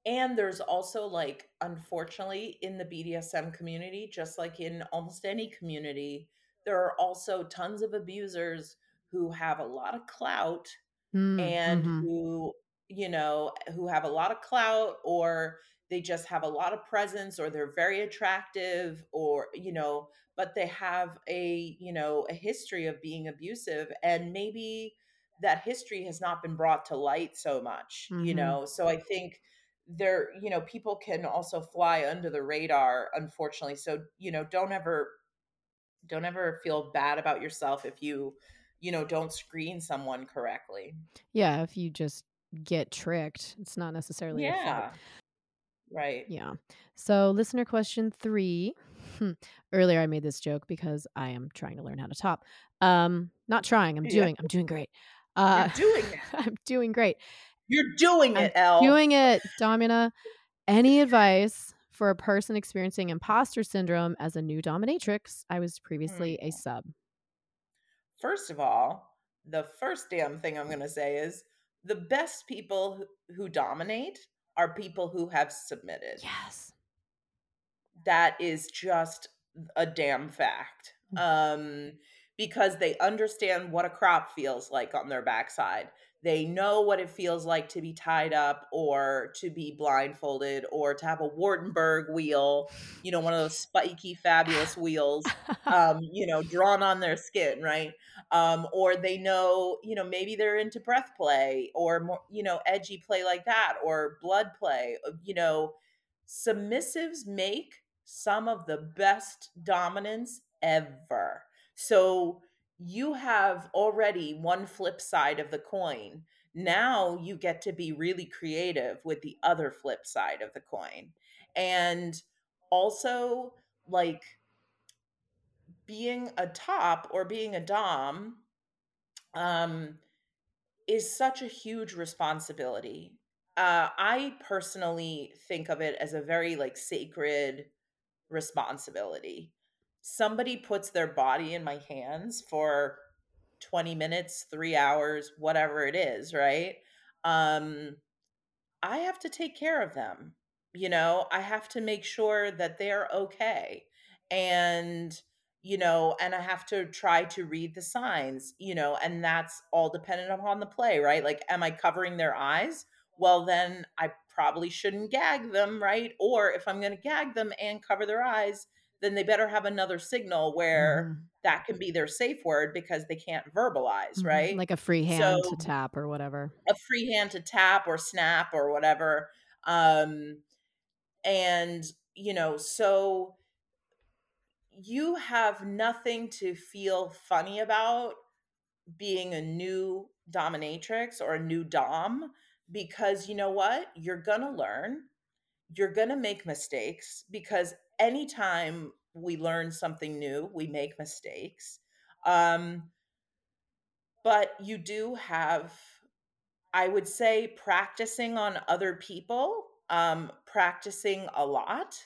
And there's also, like, unfortunately, in the BDSM community, just like in almost any community, there are also tons of abusers who have a lot of clout Mm, and mhm, who, you know, who have a lot of clout or they just have a lot of presence or they're very attractive or, you know, but they have a, you know, a history of being abusive and maybe that history has not been brought to light so much, you mhm. know. So I think there, you know, people can also fly under the radar unfortunately. So, you know, don't ever don't ever feel bad about yourself if you, you know, don't screen someone correctly. Yeah, if you just get tricked, it's not necessarily. Yeah, right. Yeah. So, listener question 3. Hmm, Earlier I made this joke because I am trying to learn how to top. Um, not trying, I'm Yeah, doing I'm doing great. you're Uh, doing it. I'm doing great. You're doing it, Elle. doing it, Domina. Any advice for a person experiencing imposter syndrome as a new dominatrix? I was previously a sub. First of all, the first damn thing I'm gonna say is the best people who dominate are people who have submitted. Yes. That is just a damn fact. Um, because they understand what a crop feels like on their backside. They know what it feels like to be tied up or to be blindfolded or to have a Wartenberg wheel, you know, one of those spiky, fabulous wheels, um, you know, drawn on their skin, right? Um, or they know, you know, maybe they're into breath play or more, you know, edgy play like that or blood play. uh, You know, submissives make some of the best dominance ever. So you have already one flip side of the coin. Now you get to be really creative with the other flip side of the coin. And also, like, being a top or being a dom um, is such a huge responsibility. Uh, I personally think of it as a very like sacred responsibility. Somebody puts their body in my hands for 20 minutes, 3 hours, whatever it is, right? Um I have to take care of them. You know, I have to make sure that they're okay. And, you know, and I have to try to read the signs, you know, and that's all dependent upon the play, right? Like, am I covering their eyes? Well, then I probably shouldn't gag them, right? Or if I'm going to gag them and cover their eyes, then they better have another signal where Mhm. that can be their safe word because they can't verbalize, Mhm. right? Like a free So hand to tap or whatever. a free hand to tap or snap or whatever. Um, and, you know, so you have nothing to feel funny about being a new dominatrix or a new dom because you know what? You're going to learn. You're going to make mistakes because anytime we learn something new, we make mistakes. Um, but you do have I would say practicing on other people, um, practicing a lot,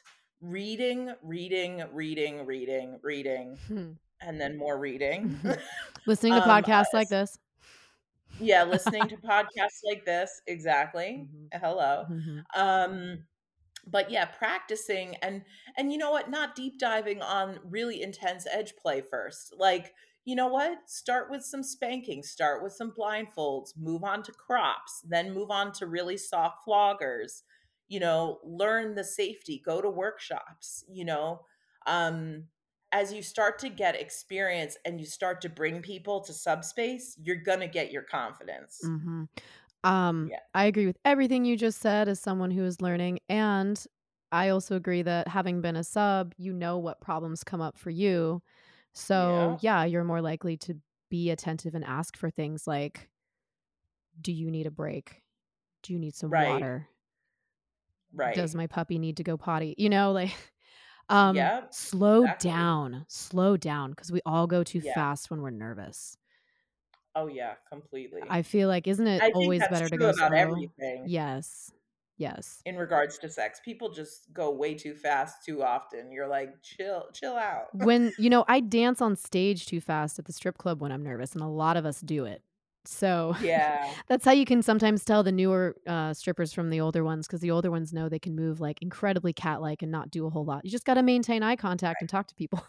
reading, reading, reading, reading, reading, Hmm. and then more reading. Listening to um, podcasts like this. yeah, listening to podcasts like this, exactly. Mhm. Hello. Mhm. Um, but yeah, practicing and and you know what, not deep diving on really intense edge play first. Like, you know what? Start with some spanking, start with some blindfolds, move on to crops, then move on to really soft floggers. You know, learn the safety, go to workshops, you know. Um as you start to get experience and you start to bring people to subspace, you're going to get your confidence. Mhm. Um, Yeah. I agree with everything you just said as someone who is learning, and I also agree that having been a sub, you know what problems come up for you. So, Yeah. yeah, you're more likely to be attentive and ask for things like, "Do you need a break? Do you need some Right. water? Right. Does my puppy need to go potty?" You know, like, um, Yep. slow Exactly. down, slow down, because we all go too Yeah. fast when we're nervous. Oh, yeah, completely. I feel like isn't it I always better to go about slow? everything Yes. Yes. in regards to sex. People just go way too fast too often. You're like, "Chill chill out." When you know, I dance on stage too fast at the strip club when I'm nervous, and a lot of us do it. So, Yeah, that's how you can sometimes tell the newer, uh, strippers from the older ones, because the older ones know they can move, like, incredibly cat-like and not do a whole lot. You just gotta maintain eye contact and talk to people.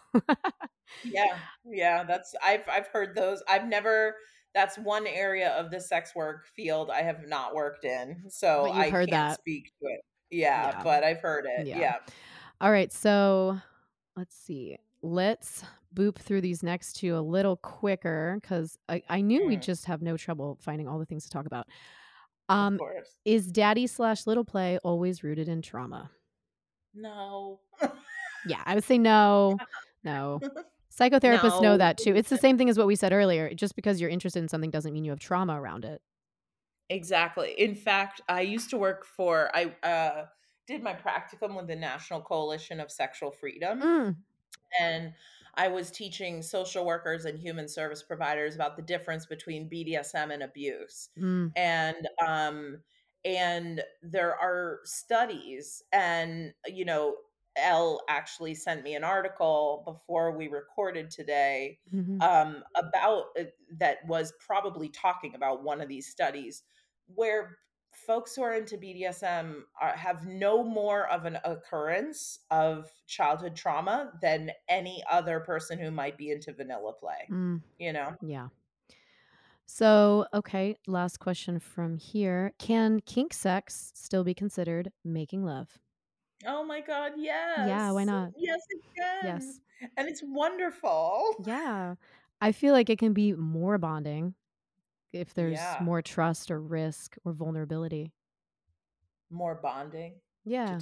yeah, yeah, that's I've I've heard those. I've never that's one area of the sex work field I have not worked in, so I heard can't that. speak to it. Yeah, Yeah. but I've heard it. Yeah. Yeah. Alright, so let's see. Let's boop through these next 2 a little quicker 'cause I I knew we'd Mm, just have no trouble finding all the things to talk about. of Um, course. is daddy slash little play always rooted in trauma? No. Yeah, I would say no, no. Psychotherapists know that too. It's the same thing as what we said earlier. Just because you're interested in something doesn't mean you have trauma around it. Exactly. In fact, I used to work for I, uh, did my practicum with the National Coalition of Sexual Freedom, Mm, and I was teaching social workers and human service providers about the difference between BDSM and abuse. mm, And, um, and there are studies and, you know, Elle actually sent me an article before we recorded today, mhm, um, about uh, that was probably talking about one of these studies where folks who are into BDSM are, have no more of an occurrence of childhood trauma than any other person who might be into vanilla play, mm, you know? yeah. So, okay, last question from here. Can kink sex still be considered making love? Oh my god, yes. Yeah, why not? Yes, it can. Yes. And it's wonderful. Yeah. I feel like it can be more bonding if there's Yeah, more trust or risk or vulnerability. more bonding. Yeah.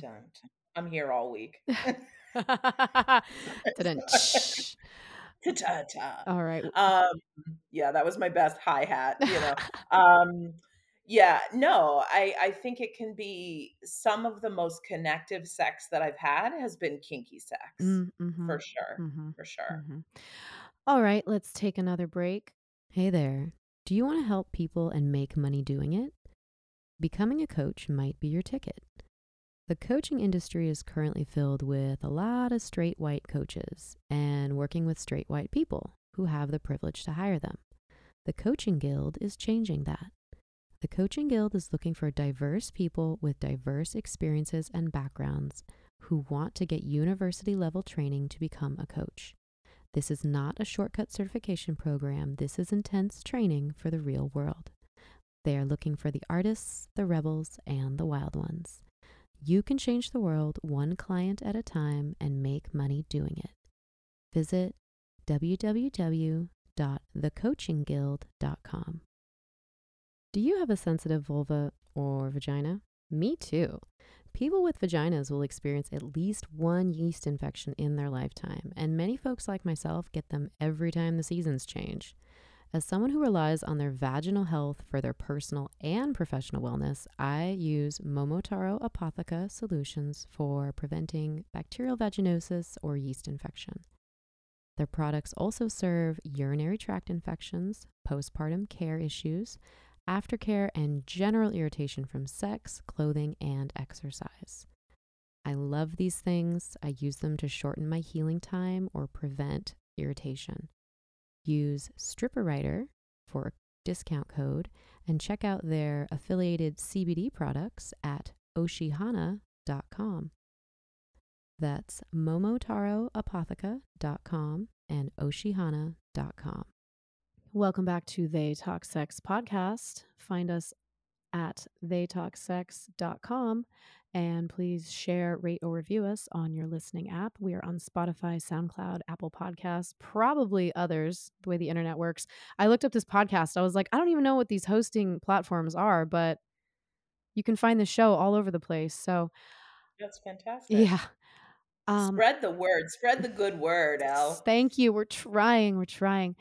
I'm here all week. All right. Um, yeah, that was my best hi-hat, you know? Um, yeah, no, I I think it can be some of the most connective sex that I've had has been kinky sex, Mm, for mhm, sure, mhm, for sure. mhm. All right, let's take another break. Hey there. Do you want to help people and make money doing it? Becoming a coach might be your ticket. The coaching industry is currently filled with a lot of straight white coaches and working with straight white people who have the privilege to hire them. The Coaching Guild is changing that. The Coaching Guild is looking for diverse people with diverse experiences and backgrounds who want to get university level training to become a coach. This is not a shortcut certification program. This is intense training for the real world. They are looking for the artists, the rebels, and the wild ones. You can change the world one client at a time and make money doing it. Visit www.thecoachingguild.com. Do you have a sensitive vulva or vagina? Me too. People with vaginas will experience at least one yeast infection in their lifetime, and many folks like myself get them every time the seasons change. As someone who relies on their vaginal health for their personal and professional wellness, I use Momotaro Apotheca solutions for preventing bacterial vaginosis or yeast infection. Their products also serve urinary tract infections, postpartum care issues, aftercare, and general irritation from sex, clothing, and exercise. I love these things. I use them to shorten my healing time or prevent irritation. Use Stripper Writer for discount code and check out their affiliated CBD products at oshihana.com. That's momotaroapotheca.com and oshihana.com. Welcome back to They Talk Sex podcast. Find us at theytalksex.com and please share, rate, or review us on your listening app. We are on Spotify, SoundCloud, Apple Podcasts, probably others, the way the internet works. I looked up this podcast. I was like, I don't even know what these hosting platforms are, but you can find the show all over the place. So, That's fantastic. yeah. Um, Spread the word. Spread the good word, Elle. Thank you. We're trying. We're trying.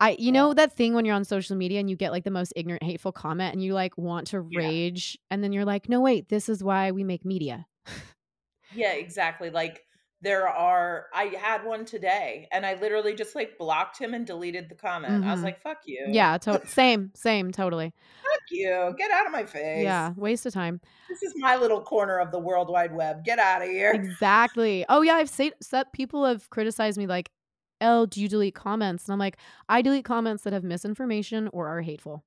I you know that thing when you're on social media and you get like the most ignorant hateful comment and you like want to Yeah. rage and then you're like, "No, wait, this is why we make media." Yeah, exactly. Like there are I had one today and I literally just like blocked him and deleted the comment. I was Mhm. like, fuck you. Yeah, to- same, same, totally. Fuck you. Get out of my face. Yeah, waste of time. This is my little corner of the World Wide Web. Get out of here. Exactly. Oh yeah, I've said people have criticized me like, "Oh, do you delete comments?" And I'm like, "I delete comments that have misinformation or are hateful."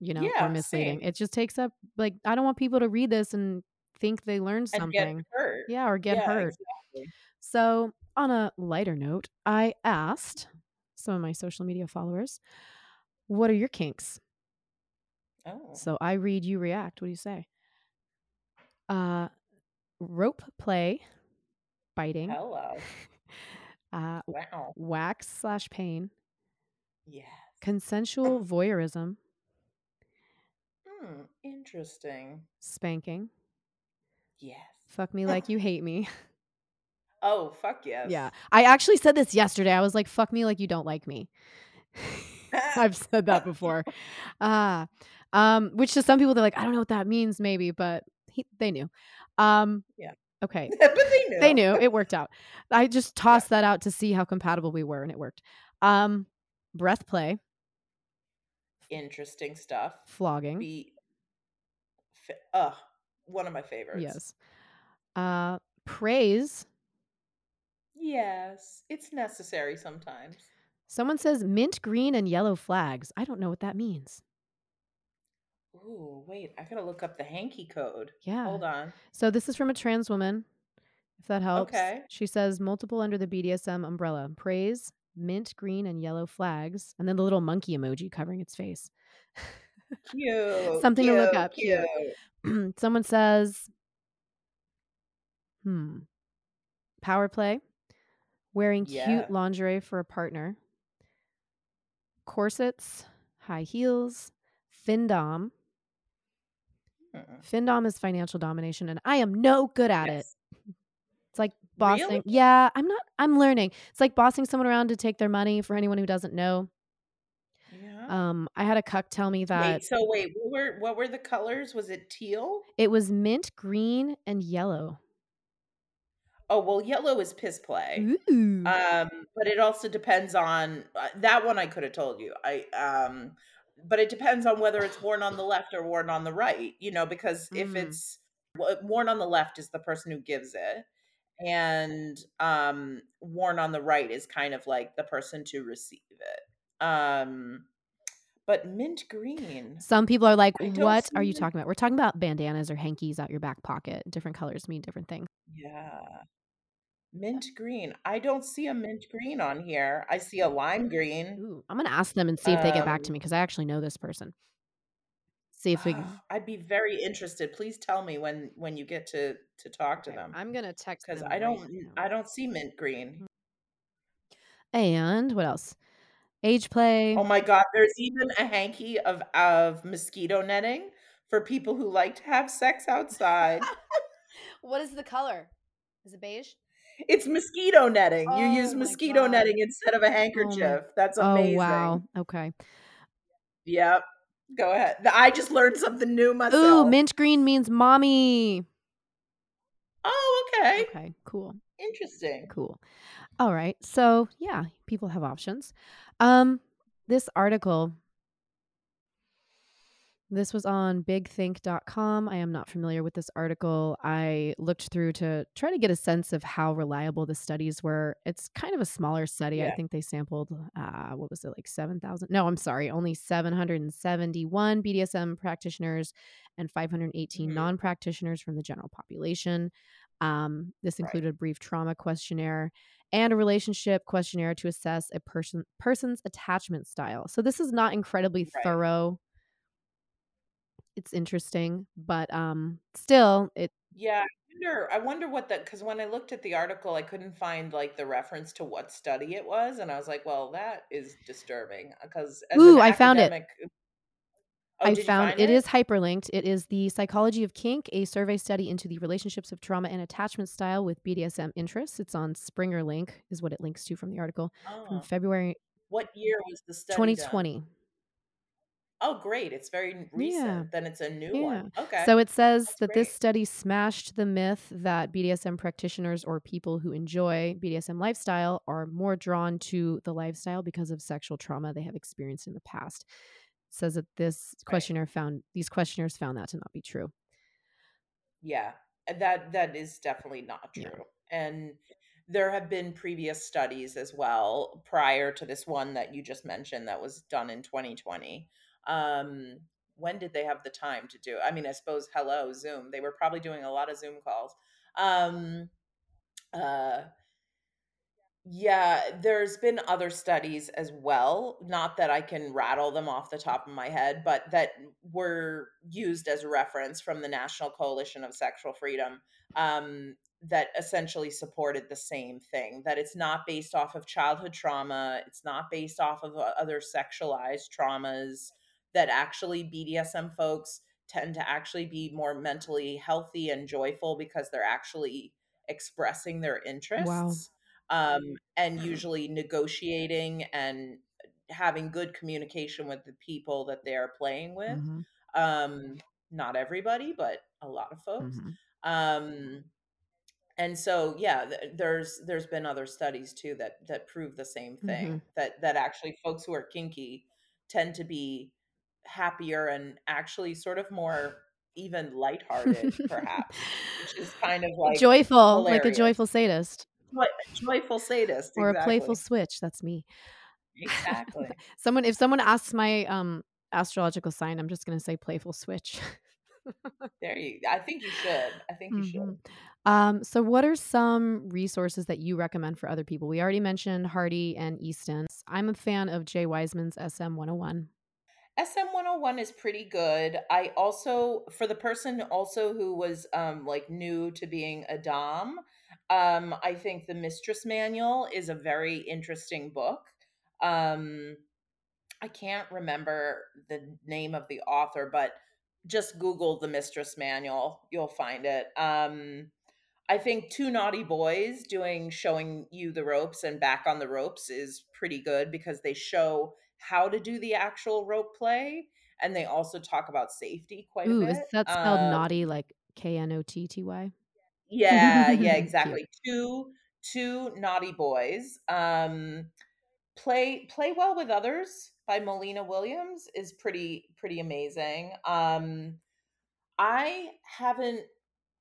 You know, Yeah, or misleading. same. It just takes up like I don't want people to read this and think they learned something. hurt. Yeah, or get Yeah, hurt. exactly. So, on a lighter note, I asked some of my social media followers, "What are your kinks?" Oh. So I read, you react. What do you say? Uh, rope play, biting, Hello. Uh, Wow. wax slash pain, Yes. consensual voyeurism, Hmm. Interesting. spanking, Yes. fuck me like you hate me. Oh, fuck yes. Yeah, I actually said this yesterday. I was like, "Fuck me like you don't like me." I've said that before. Ah, um, which to some people they're like, I don't know what that means, maybe, but he, they knew. Um, Yeah. Okay. but they knew. They knew it worked out. I just tossed that out to see how compatible we were, and it worked. Um, breath play, Interesting stuff. flogging. Be uh, one of my favorites. Yes. Uh, praise. Yes. It's necessary sometimes. Someone says mint green and yellow flags. I don't know what that means. Ooh, wait. I gotta look up the hanky code. Yeah. Hold on. So this is from a trans woman, if that helps. Okay. She says multiple under the BDSM umbrella. Praise, mint, green, and yellow flags, and then the little monkey emoji covering its face. Cute. Something to look cute, up. Cute. Someone says, hmm, power play, wearing Yeah. cute lingerie for a partner, corsets, high heels, findom. Mm-mm. Findom is financial domination, and I am no good at it. It's like Really? bossing Yeah, I'm not I'm learning. It's like bossing someone around to take their money for anyone who doesn't know. Yeah. Um, I had a cuck tell me that Wait, so wait, what were what were the colors? Was it teal? it was mint, green, and yellow. Oh, well, yellow is piss play. Ooh. Um, but it also depends on uh, that one I coulda told you. I, um but it depends on whether it's worn on the left or worn on the right, you know, because if Mm. it's worn on the left is the person who gives it, and, um, worn on the right is kind of like the person to receive it. Um, but mint green, Some people are like, "What are you talking about?" We're talking about bandanas or hankies out your back pocket. Different colors mean different things. Yeah. Mint green. I don't see a mint green on here. I see a lime green. Ooh, I'm gonna ask them and see if they get back to um me because I actually know this person. See if we can ah, I'd be very interested. Please tell me when when you get to to talk to Okay, them, I'm gonna text because I don't now. I don't see mint green. Mm-hmm. And what else? Age play. Oh my god, there's even a hanky of of mosquito netting for people who like to have sex outside. What is the color? Is it beige? It's mosquito netting. You use Oh mosquito netting instead of a Oh handkerchief. That's oh, wow. Okay. Yep. Go ahead. I just learned something new myself. Ooh, mint green means mommy. Oh, okay. Okay, cool. Interesting. Cool. Alright, so, yeah, people have options. Um, this article this was on bigthink.com. I am not familiar with this article. I looked through to try to get a sense of how reliable the studies were. It's kind of a smaller study. I think they sampled, uh, what was it, like 7,000 no, I'm sorry, only 771 BDSM practitioners and 518 Mhm. non-practitioners from the general population. Um, this Right. included a brief trauma questionnaire and a relationship questionnaire to assess a person person's attachment style. So this is not incredibly Right. thorough. It's interesting, but, um, still, it Yeah, I wonder I wonder what the 'cause when I looked at the article, I couldn't find, like, the reference to what study it was, and I was like, "Well, that is disturbing," because. an Ooh, I found it. uh Oh, I found it it? is hyperlinked. It is "The Psychology of Kink: A Survey Study into the Relationships of Trauma and Attachment Style with BDSM Interests." It's on Springer Link, is what it links to from the article, from Oh. February What year was the study done? 2020. Oh, great, it's very n Yeah. recent, then it's a new Yeah. one. Okay. So it says That's that this study smashed the myth that BDSM practitioners or people who enjoy BDSM lifestyle are more drawn to the lifestyle because of sexual trauma they have experienced in the past. It Says that this Right. found these questionnaires found that to not be true. Yeah, uh, that that is definitely not Yeah. true, and there have been previous studies as well prior to this one that you just mentioned that was done in 2020. Um, when did they have the time to do I mean, I suppose, hello, Zoom. They were probably doing a lot of Zoom calls. Um, uh Yeah, there's been other studies as well, not that I can rattle them off the top of my head, but that were used as a reference from the National Coalition of Sexual Freedom, um, that essentially supported the same thing, that it's not based off of childhood trauma, it's not based off of, uh, other sexualized traumas, that actually BDSM folks tend to actually be more mentally healthy and joyful because they're actually expressing their Wow. interests, um, and usually negotiating and, having good communication with the people that they are playing with. Mhm. Um, not everybody, but a lot of folks. Mhm. Um, and so, yeah, th there's there's been other studies too that that prove the same thing, that that actually folks who are kinky tend to be happier and actually sort of more even lighthearted, perhaps, which is kind of, like, Joyful, like a joyful sadist. Joy joyful sadist, Or a playful switch, that's me. Exactly. Someone if someone asks my, um, astrological sign, I'm just gonna say playful switch. There you I think you should, I think you should. Mhm. Um, so what are some resources that you recommend for other people? We already mentioned Hardy and Easton. I'm a fan of Jay Wiseman's SM-101. SM-101 is pretty good. I also for the person also who was, um, like, new to being a dom, um, I think The Mistress Manual is a very interesting book. Um, I can't remember the name of the author, but just Google The Mistress Manual, you'll find it. Um, I think 2 Knotty Boys doing showing you the ropes and back on the ropes is pretty good because they show how to do the actual rope play, and they also talk about safety quite a Ooh, is bit, that spelled um naughty like K-N-O-T-T-Y? Yeah, yeah, exactly. 2 2 Knotty Boys, um, Play Play Well with Others by Mollena Williams is pretty pretty amazing, um, I haven't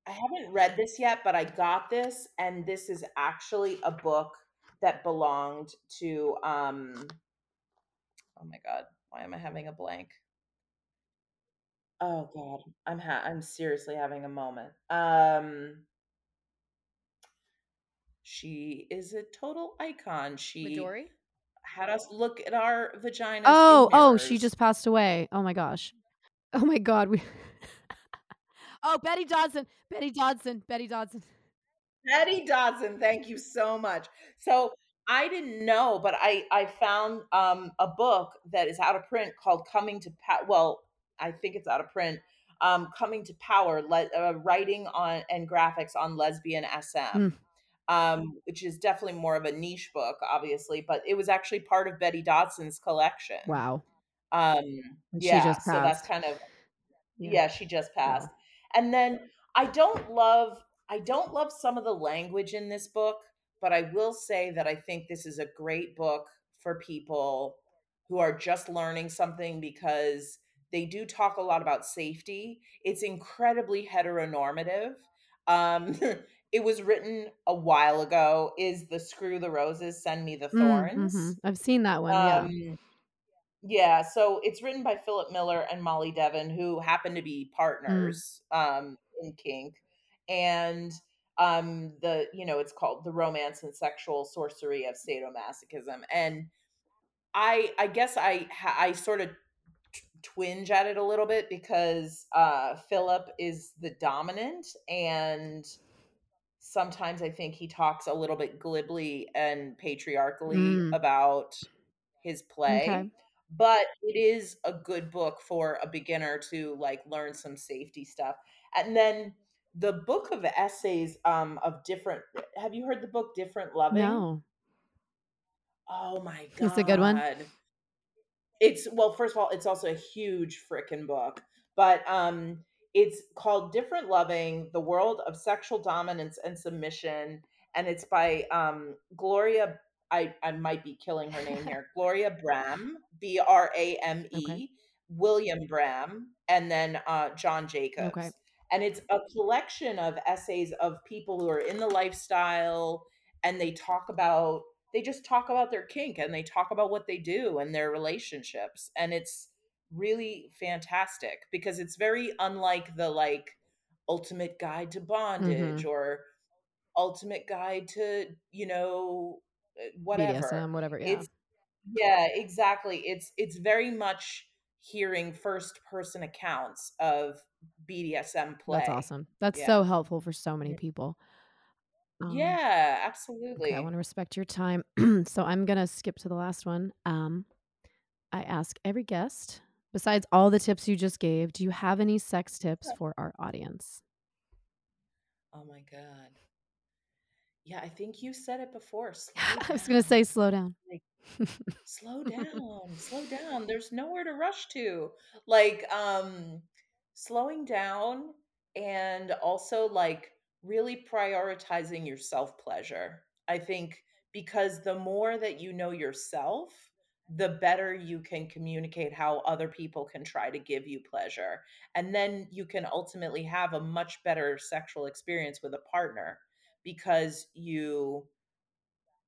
I haven't read this yet, but I got this, and this is actually a book that belonged to, um oh my god, why am I having a blank? Oh god, I'm ha I'm seriously having a moment, um she is a total icon, she Midori? had us look at our vaginas Oh, oh, she just passed away. Oh my gosh. Oh my god, we Oh, Betty Dodson, Betty Dodson, Betty Dodson. Betty Dodson, thank you so much. So, I didn't know, but I I found, um, a book that is out of print called Coming to Pow well, I think it's out of print, um, Coming to Power, le uh, writing on and graphics on lesbian SM, Mm. um, which is definitely more of a niche book, obviously, but it was actually part of Betty Dodson's collection. Wow. Um, yeah, just so that's kind of Yeah. Yeah, she just passed, Wow. and then I don't love I don't love some of the language in this book, but I will say that I think this is a great book for people who are just learning something because they do talk a lot about safety. It's incredibly heteronormative, um, it was written a while ago, is the "Screw the Roses, Send Me the Mm, Thorns." mhm. I've seen that one, yeah. Um Yeah, so it's written by Philip Miller and Molly Devon, who happen to be Mm. partners, um, in kink, and, um, the you know, it's called The Romance and Sexual Sorcery of Sadomasochism, and I I guess I I sorta twinge at it a little bit because, uh, Philip is the dominant, and sometimes I think he talks a little bit glibly and patriarchally Mm. about his play, but it is a good book for a beginner to, like, learn some safety stuff, and then the book of essays, um, of different have you heard the book Different Loving? No. Oh my god, It's a good one? It's well, first of all, it's also a huge fricking book, but, um, it's called Different Loving: The World of Sexual Dominance and Submission, and it's by, um, Gloria I I might be killing her name here, Gloria Brame, Okay. B-R-A-M-E, William Brame, and then, uh, John Okay. And it's a collection of essays of people who are in the lifestyle, and they talk about they just talk about their kink, and they talk about what they do and their relationships, and it's really fantastic because it's very unlike the, like, ultimate guide to bondage Mhm. or ultimate guide to, you know, uh, whatever. BDSM, whatever, yeah. It's Yeah, exactly, it's it's very much hearing first person accounts of BDSM play. That's awesome. That's Yeah. so helpful for so many people. Um Yeah, Okay, I wanna respect your time, so I'm gonna skip to the last one, um, I ask every guest, besides all the tips you just gave, do you have any sex tips for our audience? Oh my god. Yeah, I think you said it before, I was gonna say slow down. Like, slow down, slow down, there's nowhere to rush to. Like, um, slowing down and also, like, really prioritizing your self-pleasure. I think because the more that you know yourself, the better you can communicate how other people can try to give you pleasure, and then you can ultimately have a much better sexual experience with a partner because you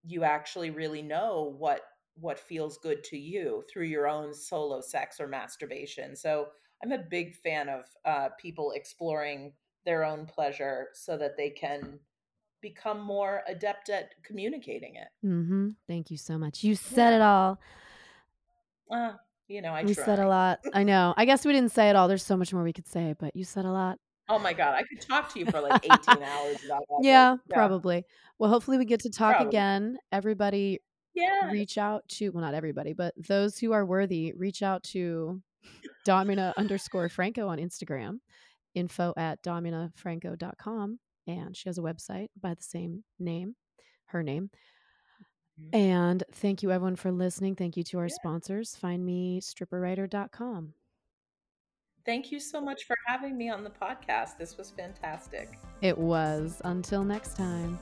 you actually really know what what feels good to you through your own solo sex or masturbation, so I'm a big fan of, uh, people exploring their own pleasure so that they can become more adept at communicating it. Mhm, thank you so much. You said it all. Uh, you know, I We said a lot. I know. I guess we didn't say it all, there's so much more we could say, but you said a lot. Oh my god, I could talk to you for, like, 18 hours about. Yeah, Yeah. probably. Well, hopefully we get to talk Probably. again. Everybody Yeah. reach out to well, not everybody, but those who are worthy, reach out to Domina underscore Franco on Instagram, info@dominafranco.com, and she has a website by the same name, her name. Mhm. And thank you everyone for listening. Thank you to our Yeah. sponsors. Find me stripperwriter.com. Thank you so much for having me on the podcast. This was fantastic. It was. Until next time.